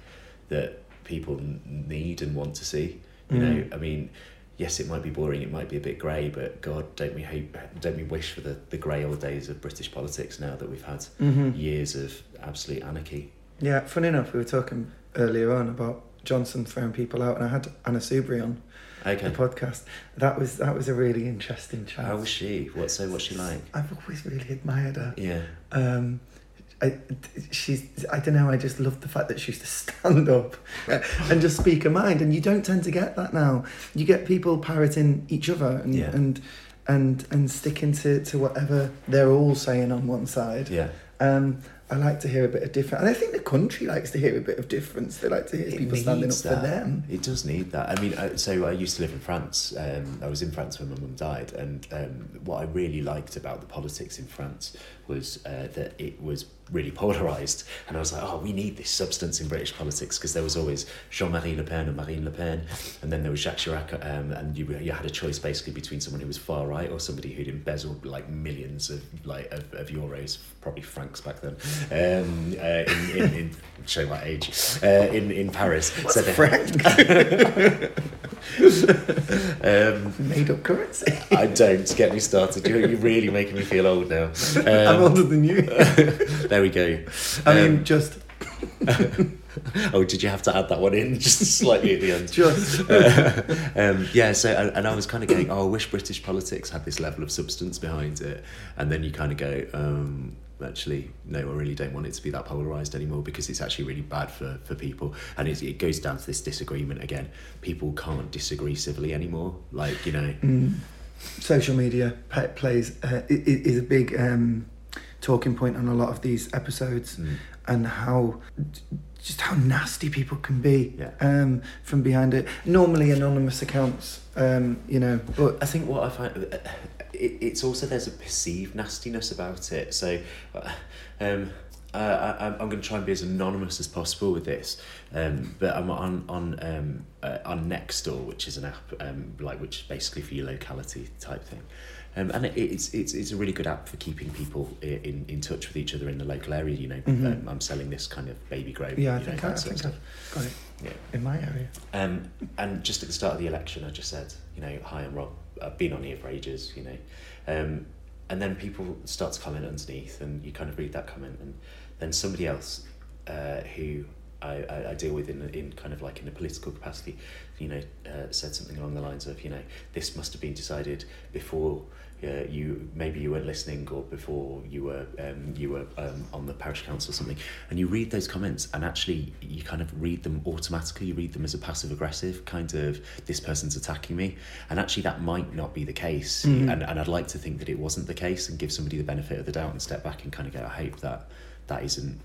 that people need and want to see. You mm. know, I mean yes, it might be boring, it might be a bit grey, but God, don't we hope, don't we wish for the, the grey old days of British politics now that we've had mm-hmm. years of absolute anarchy. Yeah, funny enough, we were talking earlier on about Johnson throwing people out, and I had Anna Soubry on okay. the podcast. That was that was a really interesting chat. How was she? What so? What's she like? I've always really admired her. Yeah. Um, I, she's I don't know I just love the fact that she used to stand up and just speak her mind and you don't tend to get that now you get people parroting each other and yeah. and and and sticking to, to whatever they're all saying on one side yeah um I like to hear a bit of difference. and I think the country likes to hear a bit of difference. They like to hear it people standing up that. for them. It does need that. I mean, so I used to live in France. Um, I was in France when my mum died, and um, what I really liked about the politics in France was uh, that it was really polarised. And I was like, oh, we need this substance in British politics because there was always Jean-Marie Le Pen and Marine Le Pen, and then there was Jacques Chirac, um, and you, you had a choice basically between someone who was far right or somebody who'd embezzled like millions of like of, of euros, probably francs back then, um, uh, in, in, in show my age, uh, in in Paris. What's so franc? um, Made up currency. I don't get me started. You're, you're really making me feel old now. Um, I'm older than you. there we go. I mean, um, just. oh, did you have to add that one in just slightly at the end? Just. Uh, um, yeah, so, and, and I was kind of going, oh, I wish British politics had this level of substance behind it. And then you kind of go, um, actually no i really don't want it to be that polarized anymore because it's actually really bad for for people and it goes down to this disagreement again people can't disagree civilly anymore like you know mm. social media plays uh, is a big um, talking point on a lot of these episodes mm. and how just how nasty people can be yeah. um, from behind it. Normally anonymous accounts, um, you know. But I think what I find it, it's also there's a perceived nastiness about it. So, uh, um, uh, I, I'm going to try and be as anonymous as possible with this, um, but I'm on on um, uh, on Nextdoor, which is an app um, like which is basically for your locality type thing. Um, and it, it's, it's, it's a really good app for keeping people in, in touch with each other in the local area. You know, mm-hmm. um, I'm selling this kind of baby grow. Yeah, I think, know, I, I think I've got it yeah. in my area. Um, and just at the start of the election, I just said, you know, hi, I'm Rob. I've been on here for ages, you know. Um, and then people start to comment underneath, and you kind of read that comment, and then somebody else uh, who I, I, I deal with in in kind of like in a political capacity, you know, uh, said something along the lines of, you know, this must have been decided before uh, you maybe you weren't listening or before you were um, you were um, on the parish council or something and you read those comments and actually you kind of read them automatically you read them as a passive aggressive kind of this person's attacking me and actually that might not be the case Mm. and, and I'd like to think that it wasn't the case and give somebody the benefit of the doubt and step back and kind of go I hope that that isn't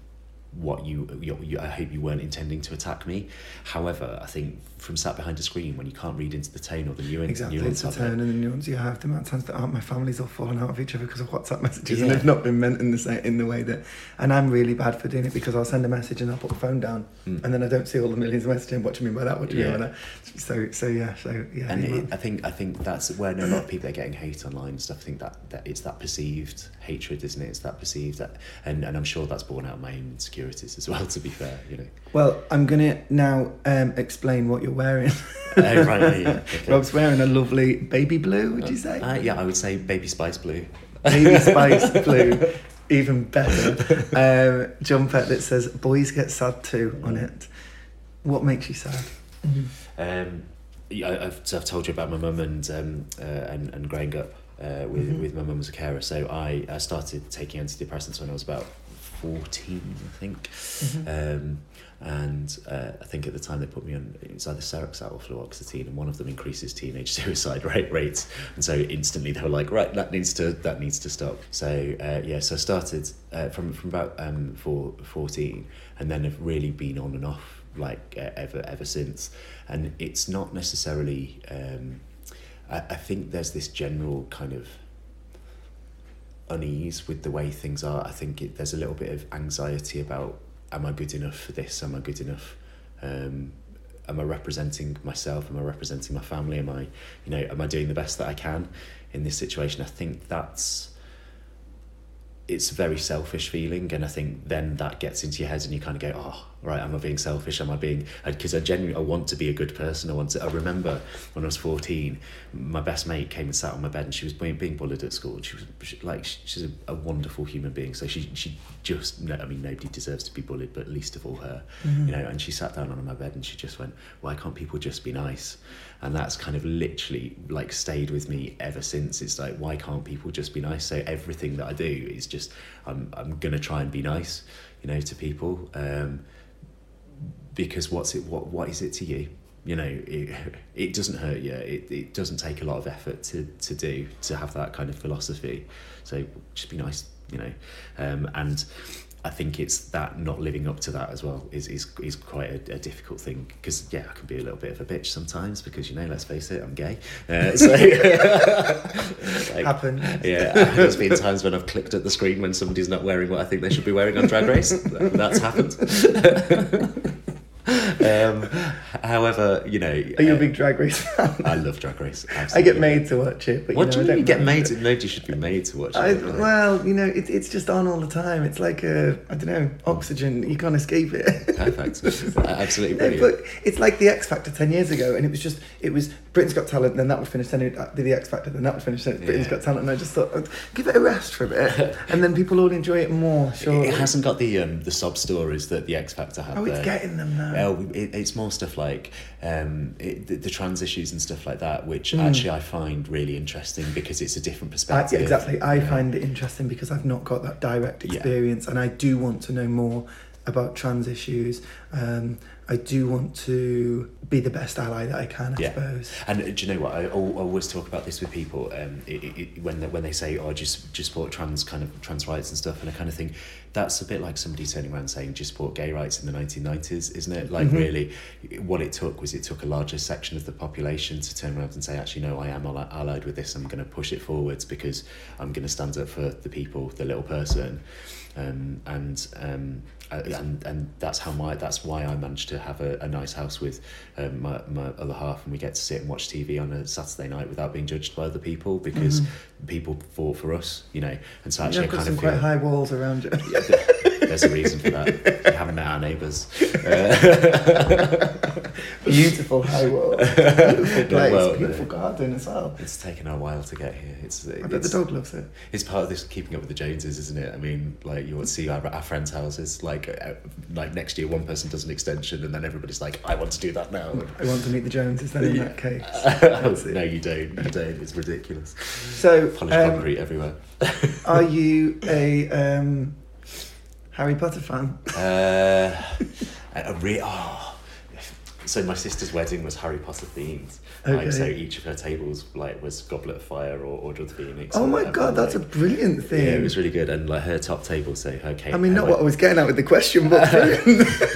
what you, you, you I hope you weren't intending to attack me however I think from sat behind a screen when you can't read into the tone or the nuance Exactly, nuance it's the it, tone and the nuance you have. The amount of times that aren't my families all falling out of each other because of WhatsApp messages and they've not been meant in the in the way that. And I'm really bad for doing it because I'll send a message and I'll put the phone down Mm. and then I don't see all the millions of messages. What do you mean by that? What do you mean by that? So so yeah so yeah. and it, I think I think that's when a lot of people are getting hate online and stuff. I think that, that it's that perceived hatred, isn't it? It's that perceived that, and, and I'm sure that's born out of my own insecurities as well. To be fair, you know. well, I'm gonna now um, explain what you're wearing. Oh, right, yeah, okay. Rob's wearing a lovely baby blue. Would you say? Uh, yeah, I would say baby spice blue. Baby Spice blue, even better. Um, jumper that says "Boys get sad too" on it. What makes you sad? Um, yeah, I've, I've told you about my mum and um, uh, and and growing up uh, with Mhm. with my mum as a carer. So I, I started taking antidepressants when I was about fourteen, I think. Um, and uh, I think at the time they put me on it was either Seroxat or fluoxetine, and one of them increases teenage suicide rate rates. And so instantly they were like, right, that needs to that needs to stop. So uh, yeah, so I started uh, from from about um, four, 14 and then have really been on and off like ever ever since. And it's not necessarily. Um, I, I think there's this general kind of unease with the way things are. I think it, there's a little bit of anxiety about am I good enough for this? Am I good enough? Um, am I representing myself? Am I representing my family? Am I, you know, am I doing the best that I can in this situation? I think that's it's a very selfish feeling and I think then that gets into your head and you kind of go oh right am I being selfish am I being because I genuinely I want to be a good person I want to I remember when I was 14 my best mate came and sat on my bed and she was being, being bullied at school she was she, like she's a, a wonderful human being so she she just no, I mean nobody deserves to be bullied but least of all her Mm-hmm. you know and she sat down on my bed and she just went why can't people just be nice and that's kind of literally like stayed with me ever since. It's like why can't people just be nice? So everything that I do is just I'm, I'm gonna try and be nice you know to people um, because what's it what what is it to you? You know it, it doesn't hurt you. It, it doesn't take a lot of effort to, to do to have that kind of philosophy. So just be nice you know. Um, and I think it's that not living up to that as well is is, is quite a, a difficult thing because yeah I can be a little bit of a bitch sometimes because you know let's face it I'm gay uh, so like, Happen. yeah, there's been times when I've clicked at the screen when somebody's not wearing what I think they should be wearing on Drag Race. That's happened. um, however, you know, Are you a uh, big drag race fan? I love Drag Race. I get made to watch it, but What you do know, you mean? don't You get made? To, nobody should be made to watch it. really. well, you know, it, it's just on all the time. It's like a, I don't know, oxygen. You can't escape it. Perfect. Absolutely No, brilliant. but it's like the X Factor ten years ago, and it was just it was Britain's Got Talent, then that would finish, then it be the X Factor, then that would finish, then it's Britain's Yeah. Got Talent, and I just thought, "Oh, give it a rest for a bit, and then people will enjoy it more. Sure. It hasn't got the um, the sob stories that the X Factor had. Oh, it's there. getting them now. Oh, it, it's more stuff like um, it, the, the trans issues and stuff like that, which Mm. actually I find really interesting because it's a different I, perspective. exactly. I Yeah. find it interesting because I've not got that direct Yeah. experience, and I do want to know more about trans issues. Um, I do want to be the best ally that I can. I Yeah. suppose. And uh, do you know what? I, I always talk about this with people. Um, it, it- when they, when they say, "Oh, just just support trans kind of trans rights and stuff," and I kind of think that's a bit like somebody turning around saying, "Just support gay rights in the nineteen nineties, isn't it? Like Mhm. really, what it took was it took a larger section of the population to turn around and say, "Actually, no, I am allied with this. I'm going to push it forwards because I'm going to stand up for the people, the little person." Um, and um, and and that's how my that's why I managed to have a, a nice house with um, my, my other half and we get to sit and watch TV on a Saturday night without being judged by other people because people fought for us, you know. And so actually, You've I kind some of quite feel, high walls around you. yeah, there's a reason for that. We haven't met our neighbours. Uh, Beautiful high walls. Beautiful place. well, beautiful garden as well. it's taken a while to get here. It's, I bet the dog loves it. it's part of this keeping up with the Joneses, isn't it? I mean, like you would see our, our friends' houses. Like, uh, like next year, one person does an extension, and then everybody's like, "I want to do that now." I want to meet the Joneses then in Yeah. that case. Oh, no, you don't. You don't. It's ridiculous. So, Polished um, concrete everywhere. are you a um, Harry Potter fan? Uh, a re- oh. So my sister's wedding was Harry Potter themed. Okay. Like so, each of her tables like was Goblet of Fire or Order of the Phoenix. Oh my god, that's a brilliant thing. Yeah, it was really good, and like her top table, so okay. I mean, not what I was getting at with the question, but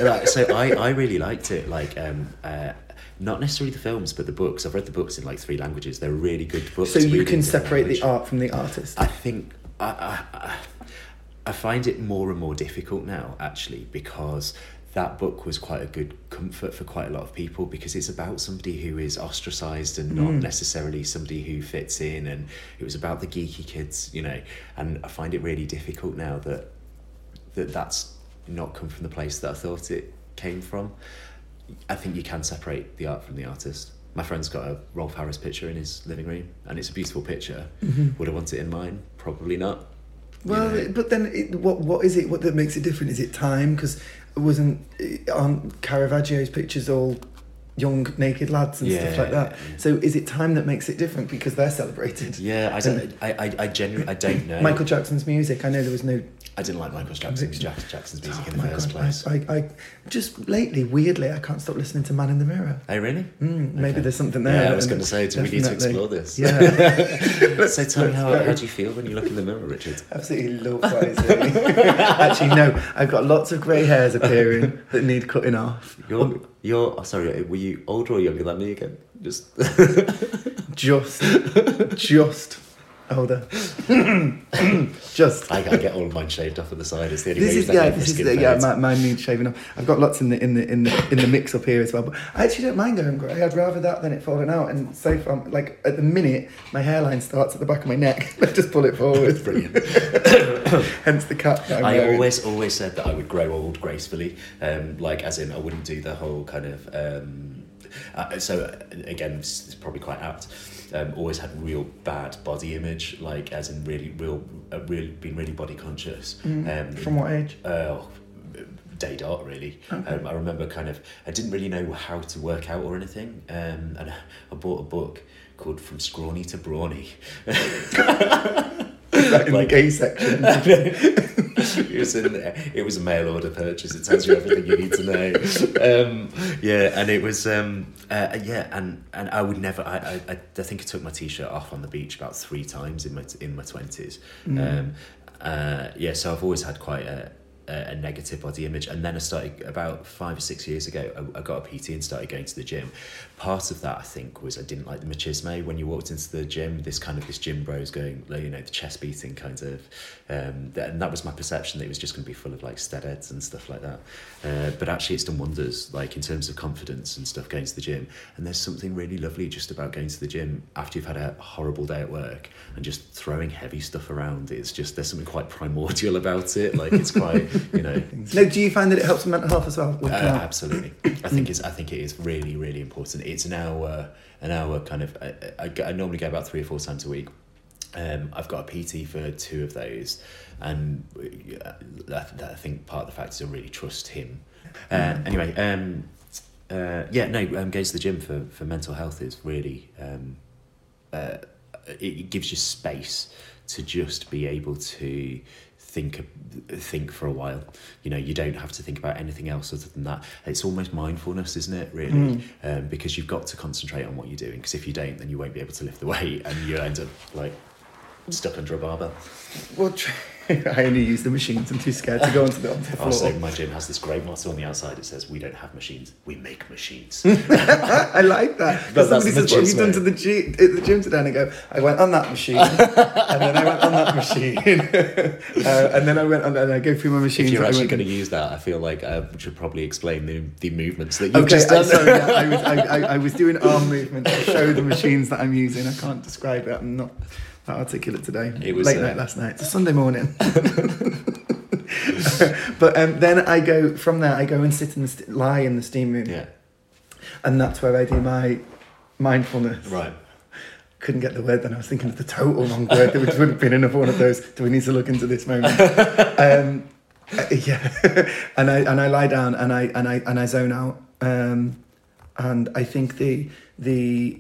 like, so I, I really liked it. Like, um, uh, not necessarily the films, but the books. I've read the books in like three languages. They're really good books. so you can separate the art from the artist. I think I, I, I- I find it more and more difficult now, actually, because that book was quite a good comfort for quite a lot of people because it's about somebody who is ostracized and not Mm. necessarily somebody who fits in, and it was about the geeky kids, you know. And I find it really difficult now that that that's not come from the place that I thought it came from. I think you can separate the art from the artist. My friend's got a Rolf Harris picture in his living room, and it's a beautiful picture. Would I want it in mine? Probably not. You Well, know? but then it, what what is it? What that makes it different? Is it time? Because wasn't eh, aren't Caravaggio's pictures all young naked lads and stuff like that? yeah. So is it time that makes it different because they're celebrated? yeah, I don't. I, I, I genuinely, I don't know. Michael Jackson's music. I know there was no. I didn't like Michael Jackson's, Jack, Jackson's music Oh in the my first God, place. I, I, I just lately, weirdly, I can't stop listening to Man in the Mirror. oh, really? Mm, maybe Okay. there's something there. Yeah, I was going to say, do we need to explore this? Yeah. so tell me, how, how do you feel when you look in the mirror, Richard? Absolutely love what I say. Actually, no, I've got lots of grey hairs appearing that need cutting off. You're, you're. Oh, sorry, were you older or younger than me again? Just. Just, just older. just. I gotta get all of mine shaved off at the side. It's the only This way is yeah. This is the, yeah. My, mine needs shaving off. I've got lots in the in the in the in the mix up here as well. But I actually don't mind going grey. I'd rather that than it falling out. And so far, like at the minute, my hairline starts at the back of my neck. I just pull it forward. It's brilliant. Hence the cap I'm I wearing. always always said that I would grow old gracefully, um, like as in I wouldn't do the whole kind of. Um, uh, so again, this is probably quite apt. Um, always had real bad body image, like as in really real, uh, really been really body conscious. Mm. Um, From what age? uh, day dot really. Okay. Um, I remember kind of I didn't really know how to work out or anything, um, and I bought a book called From Scrawny to Brawny. Like in the gay section. it was in it was a mail order purchase. It tells you everything you need to know. Um, yeah, and it was um, uh, yeah, and and I would never. I, I I think I took my t-shirt off on the beach about three times in my in my twenties. Um, uh, yeah, so I've always had quite a. A a negative body image, and then I started about five or six years ago. I, I got a PT and started going to the gym. Part of that, I think, was I didn't like the machismo when you walked into the gym. This kind of this gym bros going, like, you know, the chest beating kind of, um, th- and that was my perception that it was just going to be full of like steadheads and stuff like that. Uh, but actually, it's done wonders, like in terms of confidence and stuff, going to the gym. And there's something really lovely just about going to the gym after you've had a horrible day at work and just throwing heavy stuff around. It's just there's something quite primordial about it. Like it's quite, you know. no, do you find that it helps mental health as well? Uh, absolutely, I think it's. I think it is really, really important. It's an hour, an hour kind of. I, I, I normally go about three or four times a week. Um, I've got a PT for two of those, and uh, that, that I think part of the fact is I really trust him. Uh, anyway, um, uh, yeah, no, um, going to the gym for, for mental health is really. Um, uh, it, it gives you space to just be able to think think for a while you know you don't have to think about anything else other than that it's almost mindfulness isn't it really Mm. um, because you've got to concentrate on what you're doing because if you don't then you won't be able to lift the weight and you end up like stuck under a barbell. Well, tr- I only use the machines. I'm too scared to go onto the, onto the floor. Also, my gym has this great motto on the outside. It says, "We don't have machines, we make machines." I like that. But Because that's somebody says, "What have you done to the, gym, the gym today?" And I go, "I went on that machine, and then I went on that machine, uh, and then I went on, and I go through my machines. if you're actually going to use that, I feel like I should probably explain the, the movements that you've Okay, just I, done. sorry, yeah, I, was, I, I, I was doing arm movements to show the machines that I'm using. I can't describe it. I'm not that articulate today. It was, late uh, night last night. It's a Sunday morning. but um, then I go from there. I go and sit and st- lie in the steam room, yeah, and that's where I do my mindfulness. right. Couldn't get the word. Then I was thinking of the total wrong word, which would have been another one of those. Do we need to look into this moment? um, uh, yeah, and I and I lie down and I and I and I zone out. Um, and I think the the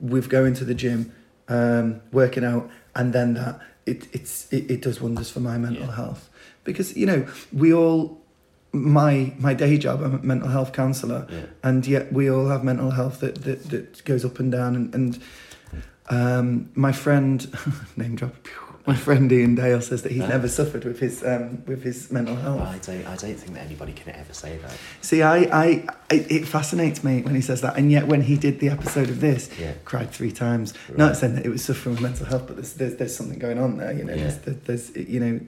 with going to the gym, um, working out, and then that it it's it, it does wonders for my mental Yeah. health because you know we all my my day job I'm a mental health counsellor Yeah. and yet we all have mental health that that, that goes up and down and, and um, my friend name drop my friend Iain Dale says that he's Ah. never suffered with his um, with his mental health I don't. I don't think that anybody can ever say that. See, I, I, I, it fascinates me when he says that, and yet when he did the episode of this, Yeah. cried three times. Right. Not saying that it was suffering with mental health, but there's, there's, there's something going on there. You know, Yeah. there's, there's, you know,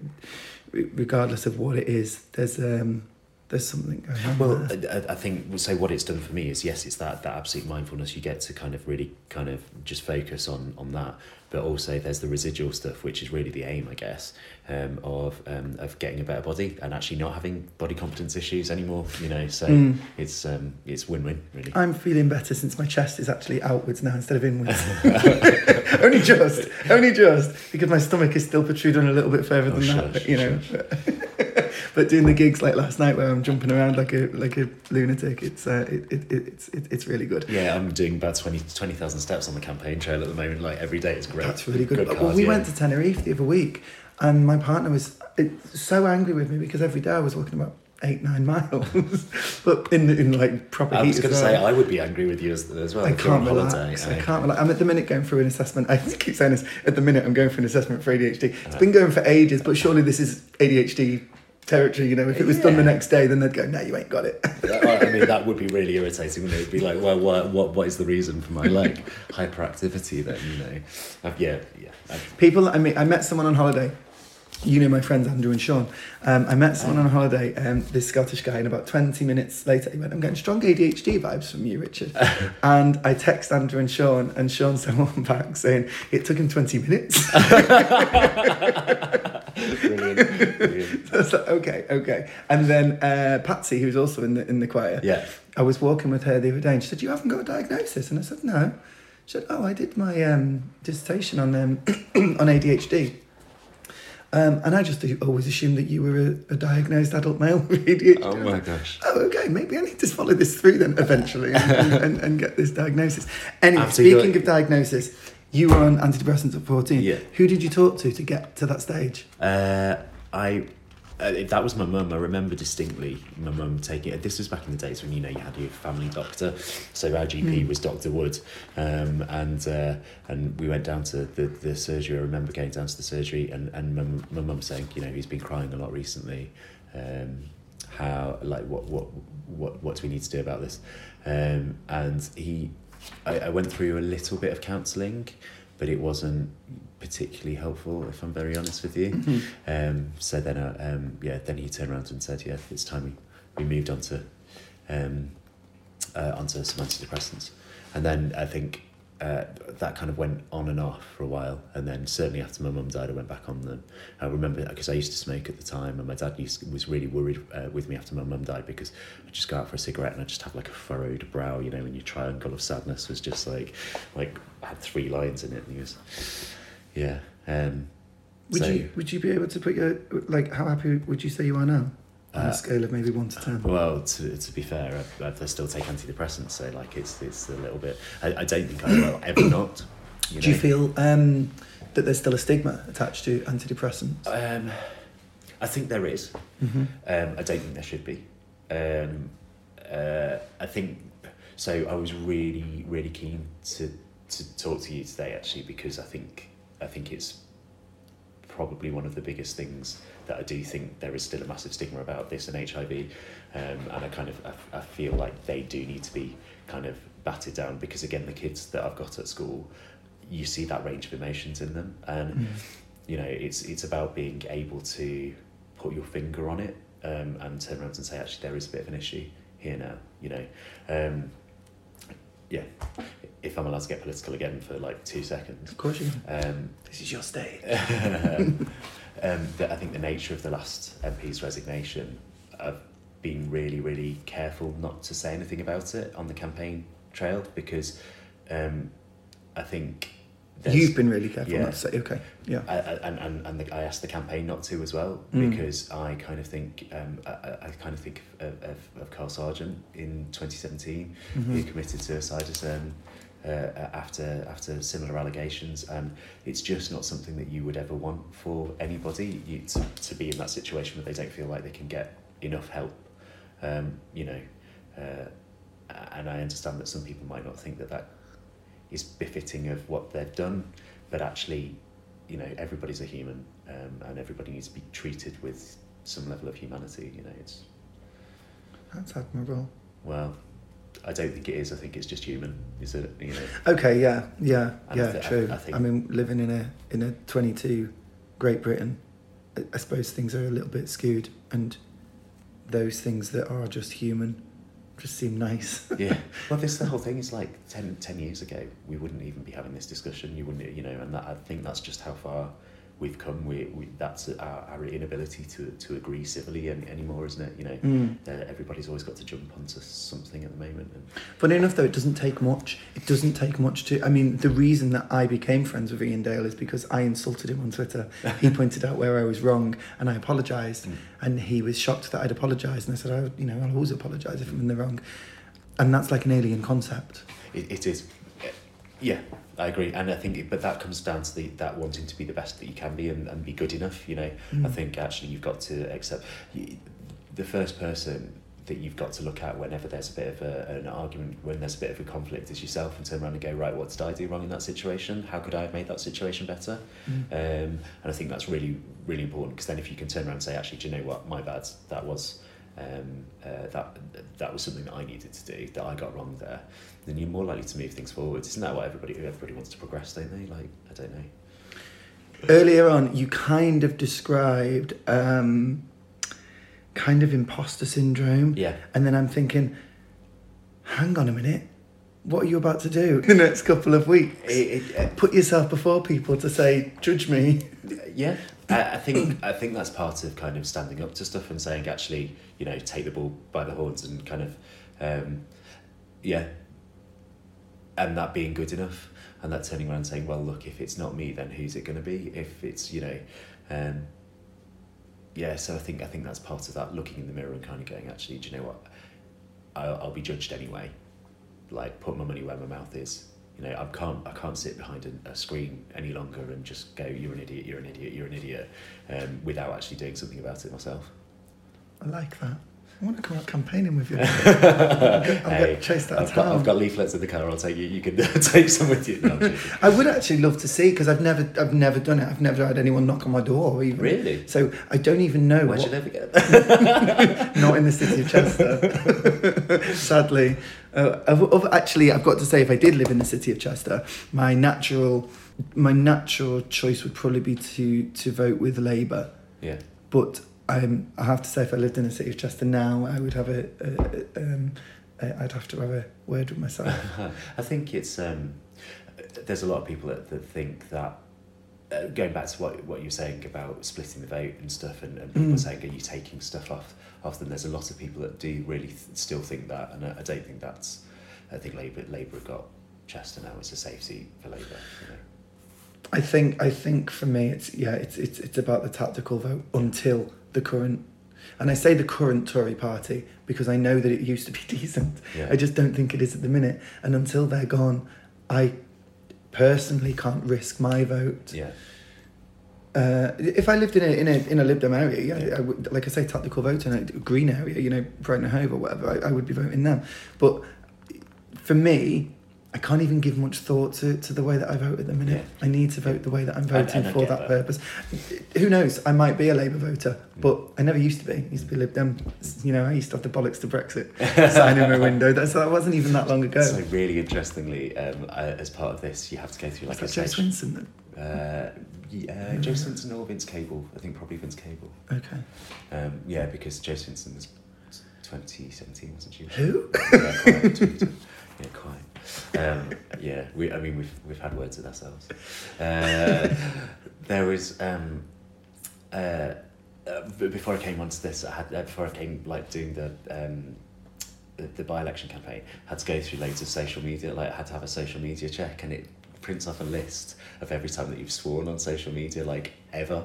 regardless of what it is, there's, um, there's something going on. Well, there. I, I think so. What it's done for me is yes, it's that that absolute mindfulness. You get to kind of really kind of just focus on on that, but also there's the residual stuff, which is really the aim, I guess, um, of um, of getting a better body and actually not having body confidence issues anymore. You know, so Mm. it's um, it's win win really. I'm feeling better since my chest is actually outwards now instead of inwards. only just, only just, because my stomach is still protruding a little bit further Oh, than sure, that. Sure, you know, but, but doing the gigs like last night where I'm jumping around like a like a lunatic, it's uh, it, it, it, it's it, it's really good. Yeah, I'm doing about 20 20,000 steps on the campaign trail at the moment. Like every day, it's great. That's really good. well, cardio. we went to Tenerife the other week, and my partner was so angry with me because every day I was walking about eight nine miles, but in in like proper I was going to well. say I would be angry with you as, as well. I if you're on can't holiday. relax. I eh? can't relax. I'm at the minute going through an assessment. I keep saying this. At the minute, I'm going through an assessment for ADHD. It's been going for ages, but surely this is ADHD territory. You know, if it was done the next day, then they'd go, "No, you ain't got it." I mean, that would be really irritating. Wouldn't it? It'd be like, well, what, what, what is the reason for my like hyperactivity? Then you know, uh, yeah, yeah. I- People, I mean, I met someone on holiday. You know my friends Andrew and Sean. Um, I met someone on holiday, um, this Scottish guy, and about 20 minutes later, he went, I'm getting strong ADHD vibes from you, Richard. and I text Andrew and Sean, and Sean sent one back saying, it took him 20 minutes. Brilliant, brilliant. I was like, okay, okay. And then uh, Patsy, who's also in the, in the choir, Yeah, I was walking with her the other day and she said, You haven't got a diagnosis? And I said, No. She said, Oh, I did my um, dissertation on, um, on ADHD. Um, and I just always assumed that you were a, a diagnosed adult male with ADHD. Oh my gosh. Oh, okay. Maybe I need to follow this through then eventually and, and, and get this diagnosis. Anyway, After speaking got- of diagnosis, you were on antidepressants at 14. Yeah. Who did you talk to to get to that stage? Uh, I. Uh, that was my mum. I remember distinctly my mum taking it. This was back in the days when you know you had your family doctor. So our GP was Doctor Wood, um, and uh, and we went down to the, the surgery. I remember going down to the surgery, and and my, my mum saying, you know, he's been crying a lot recently. Um, how like what what what what do we need to do about this? Um, and he, I, I went through a little bit of counselling, but it wasn't particularly helpful if I'm very honest with you. Um, so then, uh, um, yeah, then he turned around and said, yeah, it's time we, we moved on to, um, uh, onto some antidepressants. And then I think uh, that kind of went on and off for a while. And then certainly after my mum died, I went back on them. I remember because I used to smoke at the time, and my dad used, was really worried uh, with me after my mum died because I'd just go out for a cigarette and I'd just have like a furrowed brow, you know, when your triangle of sadness was just like, like had three lines in it. And he was, yeah. Um, Would so, you would you be able to put your like how happy would you say you are now on Uh, a scale of maybe one to ten? Well, to, to be fair, I, I still take antidepressants, so like it's it's a little bit. I, I don't think I will ever not. You Do you feel um, that there's still a stigma attached to antidepressants? Um, I think there is. Mm-hmm. Um, I don't think there should be. Um, uh, I think so. I was really, really keen to to talk to you today, actually, because I think I think it's probably one of the biggest things that I do think there is still a massive stigma about this and HIV, um, and I kind of I, I feel like they do need to be kind of batted down because again the kids that I've got at school, you see that range of emotions in them, and Mm. you know it's it's about being able to put your finger on it um, and turn around and say actually there is a bit of an issue here now, you know. Um, yeah, if I'm allowed to get political again for like two seconds. Of course you can. Um, This is your stage. um, I think the nature of the last MP's resignation, I've been really, really careful not to say anything about it on the campaign trail because um, I think there's- You've been really careful Yeah. not to say, okay, yeah. I, I, and and, and the, I asked the campaign not to as well Mm. because I kind of think um, I, I kind of think of, of, of Carl Sargeant in 2017 who Mhm. committed suicide as, um, uh, after after similar allegations and it's just not something that you would ever want for anybody you, to, to be in that situation where they don't feel like they can get enough help um, you know uh, and I understand that some people might not think that that is befitting of what they've done but actually you know everybody's a human um, and everybody needs to be treated with some level of humanity you know it's That's admirable. well I don't think it is I think it's just human is it you know Okay, yeah, yeah, And yeah, I- true. I I, think- mean, living in a in a 22 Great Britain, I, I suppose things are a little bit skewed, and those things that are just human just seem nice. yeah. Well, this the whole thing is like 10, 10 years ago, we wouldn't even be having this discussion. You wouldn't, you know, and that, I think that's just how far we've come. We, we that's our, our inability to, to agree civilly any, anymore, isn't it? You know, Mm. uh, everybody's always got to jump onto something at the moment. And Funny enough, though, it doesn't take much. It doesn't take much to. I mean, the reason that I became friends with Iain Dale is because I insulted him on Twitter. he pointed out where I was wrong, and I apologised. Mm. And he was shocked that I'd apologised. And I said, I, you know, I'll always apologise if I'm in the wrong. And that's like an alien concept. it, it is, uh, yeah, I agree. And I think, but that comes down to the that wanting to be the best that you can be and, and be good enough. You know, I Mm. think actually you've got to accept you, the first person that you've got to look at whenever there's a bit of a, an argument, when there's a bit of a conflict, is yourself, and turn around and go, right, what did I do wrong in that situation? How could I have made that situation better? Mm. Um, and I think that's really, really important because then if you can turn around and say, actually, do you know what, my bad, that was. Um, uh, that that was something that I needed to do that I got wrong there, then you're more likely to move things forward. Isn't that what everybody everybody wants to progress, don't they? Like I don't know. Earlier on, you kind of described um, kind of imposter syndrome. Yeah, And then I'm thinking, hang on a minute, what are you about to do in the next couple of weeks? it, it, uh, Put yourself before people to say, judge me. yeah. I, I think I think that's part of kind of standing up to stuff and saying actually, you know, take the ball by the horns and kind of, um, yeah, and that being good enough and that turning around and saying, well, look, if it's not me, then who's it going to be? If it's you know, um, yeah. So I think I think that's part of that looking in the mirror and kind of going, actually, do you know what? I'll, I'll be judged anyway. Like put my money where my mouth is. You know, I can't I can't sit behind a, a screen any longer and just go, you're an idiot, you're an idiot, you're an idiot, um, without actually doing something about it myself. I like that. I want to come out campaigning with you. I'll get, I'll hey, get chased out I've got, town. I've got leaflets in the car. I'll take you. You can take some with you. No. I would actually love to see because I've never, I've never done it. I've never had anyone knock on my door even. really? So I don't even know. Where'd what, you ever get? not in the city of Chester, sadly. Uh, I've, I've- actually, I've got to say, if I did live in the city of Chester, my natural, my natural choice would probably be to to vote with Labour. yeah. But um, I have to say, if I lived in the city of Chester now, I would have a, a, a um, I'd have to have a word with myself. I think it's um, there's a lot of people that, that think that uh, going back to what what you're saying about splitting the vote and stuff, and, and people Mm. saying, "Are you taking stuff off off them?" There's a lot of people that do really th- still think that, and I, I don't think that's. I think Labour Labour have got Chester now as a safe seat for Labour. You know. I think I think for me it's yeah it's it's it's about the tactical vote until the current and I say the current Tory party because I know that it used to be decent. Yeah. I just don't think it is at the minute. And until they're gone, I personally can't risk my vote. yeah. Uh, if I lived in a in a in a Lib Dem area, yeah, I would, like I say, tactical vote in a green area, you know, Brighton Hove or whatever, I, I would be voting them. But for me, I can't even give much thought to, to the way that I vote at the minute. Yeah. I need to vote the way that I'm voting and for that, that. purpose. who knows? I might be a Labour voter, but I never used to be. I used to be Lib Dem. You know, I used to have the bollocks to Brexit sign in my window. That's, that wasn't even that long ago. So really interestingly, um, uh, as part of this, you have to go through like a Jo Swinson then? Uh, yeah, Jo Swinson or Vince Cable? I think probably Vince Cable. Okay. Um, yeah, because Jo Swinson was 2017, wasn't she? Who? yeah, quite. yeah, quite. Um, yeah, we. I mean, we've we've had words with ourselves. Uh, there was um, uh, uh, before I came onto this. I had uh, before I came like doing the. Um, the, the by-election campaign I had to go through loads of social media like I had to have a social media check and it prints off a list of every time that you've sworn on social media like ever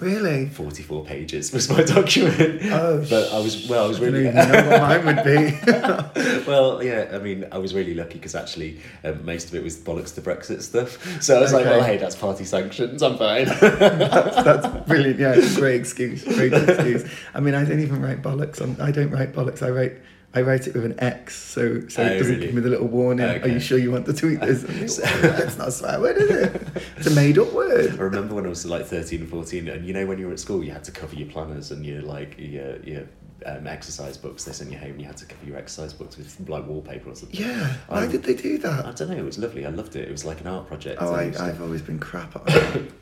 Really? 44 pages was my document Oh, but I was well I was I don't really even know what mine would be. well, yeah, I mean, I was really lucky because actually um, most of it was bollocks to Brexit stuff. So I was like, well, hey, that's party sanctions, I'm fine. that's, that's brilliant. Yeah, great excuse. Great excuse. I mean, I don't even write bollocks. On, I don't write bollocks. I write. I write it with an X, so so Oh, it doesn't really? give me the little warning. Are you sure you want to tweet this? It's not a swear word, is it? It's a made up word. I remember when I was like 13 and 14, and you know, when you were at school, you had to cover your planners and your like your, your um, exercise books they sent you home, and you had to cover your exercise books with like wallpaper or something. Yeah. Why Um, did they do that? I don't know, it was lovely. I loved it. It was like an art project. Oh, I, I've always been crap at.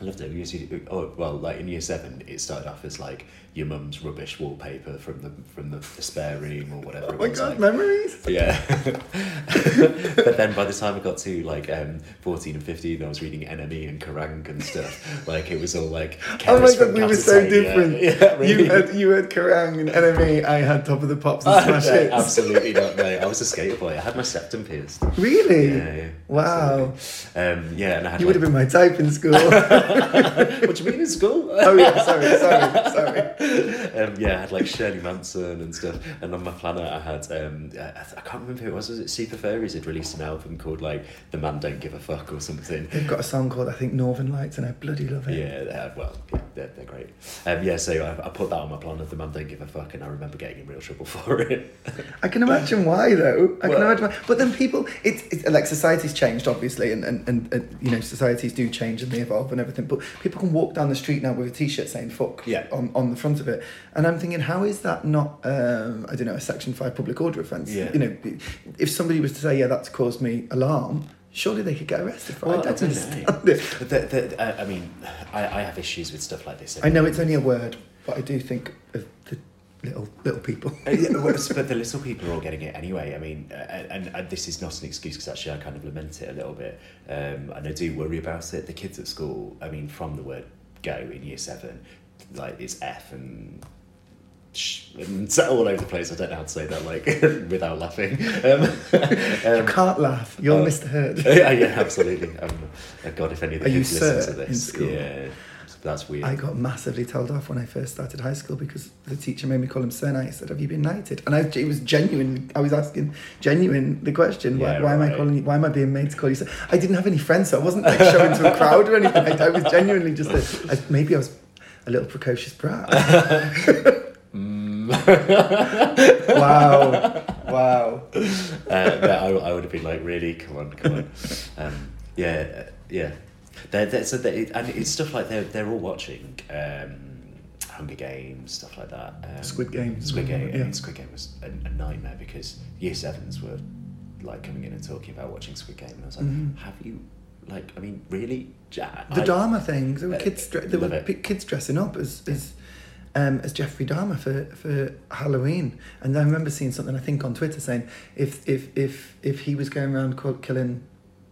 I loved it. Used to, oh well, like in year seven, it started off as like your mum's rubbish wallpaper from the from the, spare room or whatever. Oh my god, like. memories. Yeah. but then by the time I got to like um, 14 and 15, I was reading NME and Kerrang and stuff. Like it was all like. Oh my god, we were so different. Yeah, really. You had you had Kerrang and NME. I had Top of the Pops and Oh, Smash no, Hits. absolutely not. No, I was a skater boy. I had my septum pierced. Really? Yeah, yeah. Wow. Um, yeah, and I had. You would have been my type in school. what do you mean in school? oh yeah, sorry, sorry, sorry. um, yeah, I had like Shirley Manson and stuff, and on my planner I had um, I, I can't remember who it was. Was it Super Furries had released an album called like The Man Don't Give a Fuck or something? They've got a song called I think Northern Lights, and I bloody love it. Yeah, they had, well, yeah, they're, they're great. Um, yeah, so I, I put that on my planner. The Man Don't Give a Fuck, and I remember getting in real trouble for it. I can imagine why though. I can imagine why. But then people, it's, it's like society's changed obviously, and, and, and, and you know societies do change and they evolve and everything. But people can walk down the street now with a T-shirt saying "fuck" Yeah. on, on the front of it, and I'm thinking, how is that not? Um, I don't know, a Section Five public order offence. Yeah. You know, if somebody was to say, "Yeah, that's caused me alarm," surely they could get arrested for. it. Well, I don't I don't know. understand it. But the, the, I, I mean, I, I have issues with stuff like this. I know it's only a word, but I do think of the little little people. Uh, but the little people are all getting it anyway. I mean, uh, and, and this is not an excuse because actually I kind of lament it a little bit, um, and I do worry about it. The kids at school, I mean, from the word go in year seven, like it's F and. Sh, and it's all over the place. I don't know how to say that like without laughing. Um, you um, can't laugh. You're oh. Mr. Herd. yeah, yeah, absolutely. Um, uh, God, if any of the Are you kids listen to this, yeah, that's weird. I got massively told off when I first started high school because the teacher made me call him Sir Knight. He said, "Have you been knighted?" And I, it was genuine. I was asking genuine the question. Why, Yeah, why am I calling you? Why am I being made to call you Sir? I didn't have any friends, so I wasn't like showing to a crowd or anything. I, I was genuinely just a, I, maybe I was a little precocious brat. Mm. wow, wow. uh, I, I would have been like, really, come on, come on. Um, yeah, yeah. They're, they're, so they, and it's stuff like they're they're all watching um, Hunger Games, stuff like that. Um, Squid Game. Squid Game. I Yeah. mean, Squid Game was a, a nightmare because year sevens were like coming in and talking about watching Squid Game, and I was like, Mhm. have you? Like, I mean, really? Ja- The I- Dahmer things. There were Uh, kids. There were it. kids dressing up as as um, as Jeffrey Dahmer for, for Halloween, and I remember seeing something I think on Twitter saying if if if if he was going around killing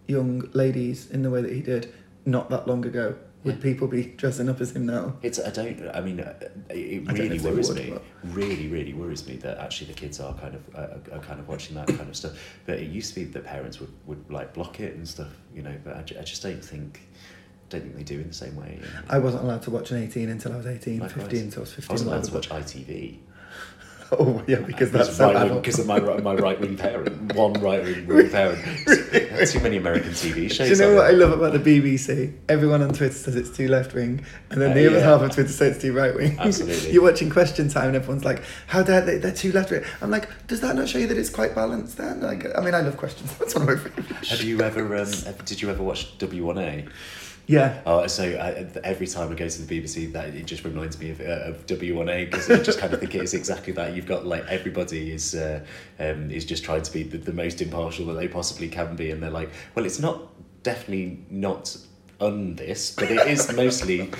young ladies in the way that he did not that long ago, would Yeah. people be dressing up as him now? It's I don't I mean uh, it know really worries would, me but- really really worries me that actually the kids are kind of uh, are kind of watching that kind of stuff but it used to be that parents would, would like block it and stuff you know but I, I just don't think don't think they do in the same way I wasn't allowed to watch an 18 until I was 18, Likewise. 15 until I was 15. I wasn't allowed to watch ITV Oh yeah, because that's so right wing, because of my my right wing parent one right wing parent too many American TV shows Do you know what I love about the BBC? Everyone on Twitter says it's too left wing, and then Uh, the other yeah. half of Twitter says it's too right wing. Absolutely. You're watching Question Time, and everyone's like, "How dare they? They're too left wing." I'm like, does that not show you that it's quite balanced? Then, like, I mean, I love questions. That's one of my favorite. have you ever um, did you ever watch W1A Yeah. Oh, so uh, every time I go to the BBC, that it just reminds me of, uh, of W1A because I just kind of think it is exactly that. You've got like everybody is uh, um, is just trying to be the, the most impartial that they possibly can be, and they're like, well, it's not definitely not on this, but it is mostly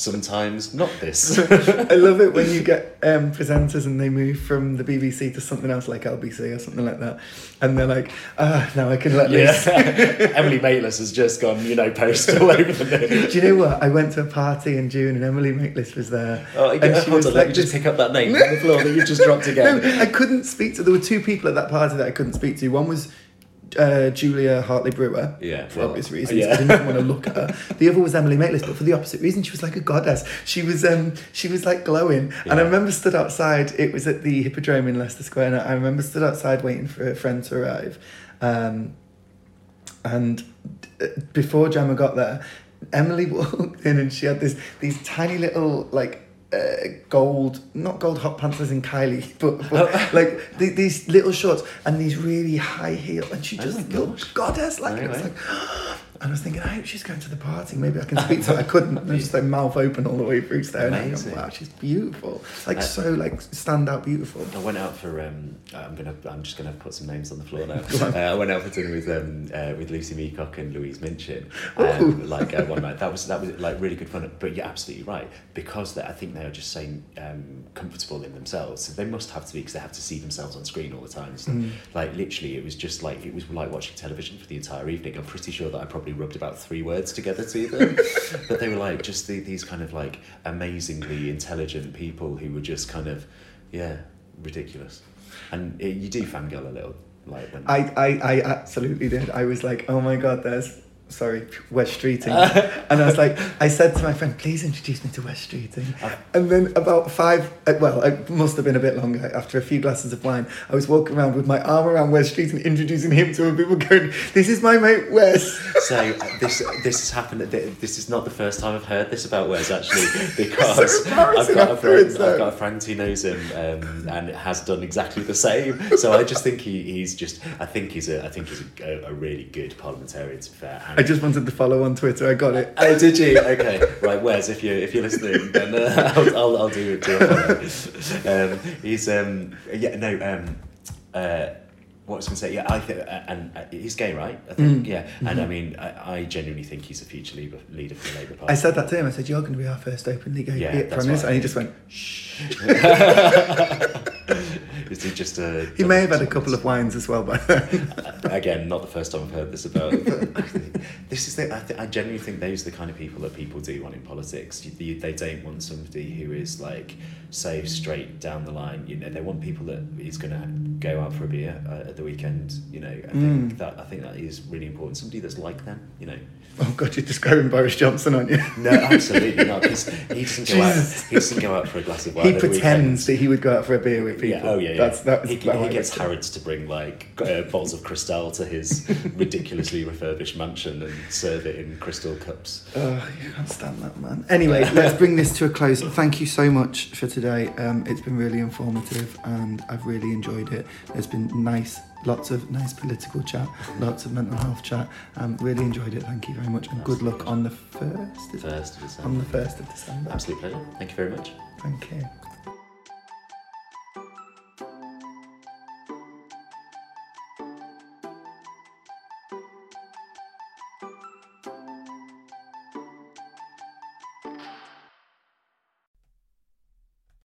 sometimes not this. I love it when you get um, presenters and they move from the BBC to something else like LBC or something like that, and they're like, "Ah, now I can let loose." yeah, Emily Maitlis has just gone, you know, post all over the. Do you know what? I went to a party in June and Emily Maitlis was there. Oh, and she hold was on, like let me just pick up that name on the floor that you've just dropped again. No, I couldn't speak to. There were two people at that party that I couldn't speak to. One was uh, Julia Hartley Brewer. Yeah, For well, obvious reasons, yeah. I didn't even want to look at her. The other was Emily Maitlis, but for the opposite reason, she was like a goddess. She was, um, she was like glowing, and I remember stood outside. It was at the Hippodrome in Leicester Square, and I remember stood outside waiting for a friend to arrive, um, and uh, before Gemma got there, Emily walked in, and she had this these tiny little like uh, gold, not gold hot pants as in Kylie, but, but like the, these little shorts and these really high heels, and she Oh just looked gosh. goddess like. It was like, and I was thinking, I hope she's going to the party. Maybe I can speak to her. I couldn't. I was just like mouth open all the way through staring at her. Wow, she's beautiful. Like Uh, so, like stand out beautiful. I went out for. Um, I'm gonna. I'm just gonna put some names on the floor now. Uh, I went out for dinner with um, uh, with Lucy Meacock and Louise Minchin. Um, like uh, one night. That was that was like really good fun. But you're absolutely right because they, I think they are just so um, comfortable in themselves. So they must have to be because they have to see themselves on screen all the time. So, Mm. Like literally, it was just like it was like watching television for the entire evening. I'm pretty sure that I probably rubbed about three words together to them. but they were like just the, these kind of like amazingly intelligent people who were just kind of yeah ridiculous. And it, you do fangirl a little, like when I, I, I absolutely did. I was like, oh my god, there's sorry, Wes Streeting. and I was like, I said to my friend, please introduce me to Wes Streeting. And then about five, uh, well, it must have been a bit longer, after a few glasses of wine, I was walking around with my arm around Wes Streeting, introducing him to him, people going, this is my mate Wes. So uh, this this has happened. This is not the first time I've heard this about Wes actually, because So I've got a friend. I've got a friend who knows him um, and has done exactly the same. So I just think he, he's just. I think he's a. I think he's a, a really good parliamentarian. To be fair. And I just wanted to follow on Twitter, I got it. Oh, did you? Okay, right. Wes, if you if you're listening, then uh, I'll, I'll I'll do it. Um, he's um yeah no um uh. What was I going to say? Yeah, I think, uh, and uh, he's gay, right? I think, Mm. yeah. And I mean, I, I genuinely think he's a future leader, leader for the Labour Party. I said that to him, I said, you're going to be our first openly gay Yeah, Prime Minister. And he just went, shh. Is he just a? He may have had a couple of wines as well by then. Again, not the first time I've heard this about. But I think this is the. I, th- I genuinely think those are the kind of people that people do want in politics. You, you, they don't want somebody who is like so straight down the line. You know, they want people that is going to go out for a beer uh, at the weekend. You know, I think Mm. that I think that is really important. Somebody that's like them. You know. Oh God, you're describing Boris Johnson, aren't you? No, absolutely not. He doesn't go out. He doesn't go out for a glass of wine. He pretends that he would go out for a beer with people. Yeah, oh yeah, yeah. That's that's he, he gets get. Harrods to bring like uh, bottles of Cristal to his ridiculously refurbished mansion and serve it in crystal cups. Oh, you can't stand that man. Anyway, let's bring this to a close. Thank you so much for today. Um, it's been really informative and I've really enjoyed it. There's been nice, lots of nice political chat, lots of mental health chat. Um, really enjoyed it. Thank you very much and good luck on the first. First of December. On the first of December. Absolute pleasure. Thank you very much. Thank you.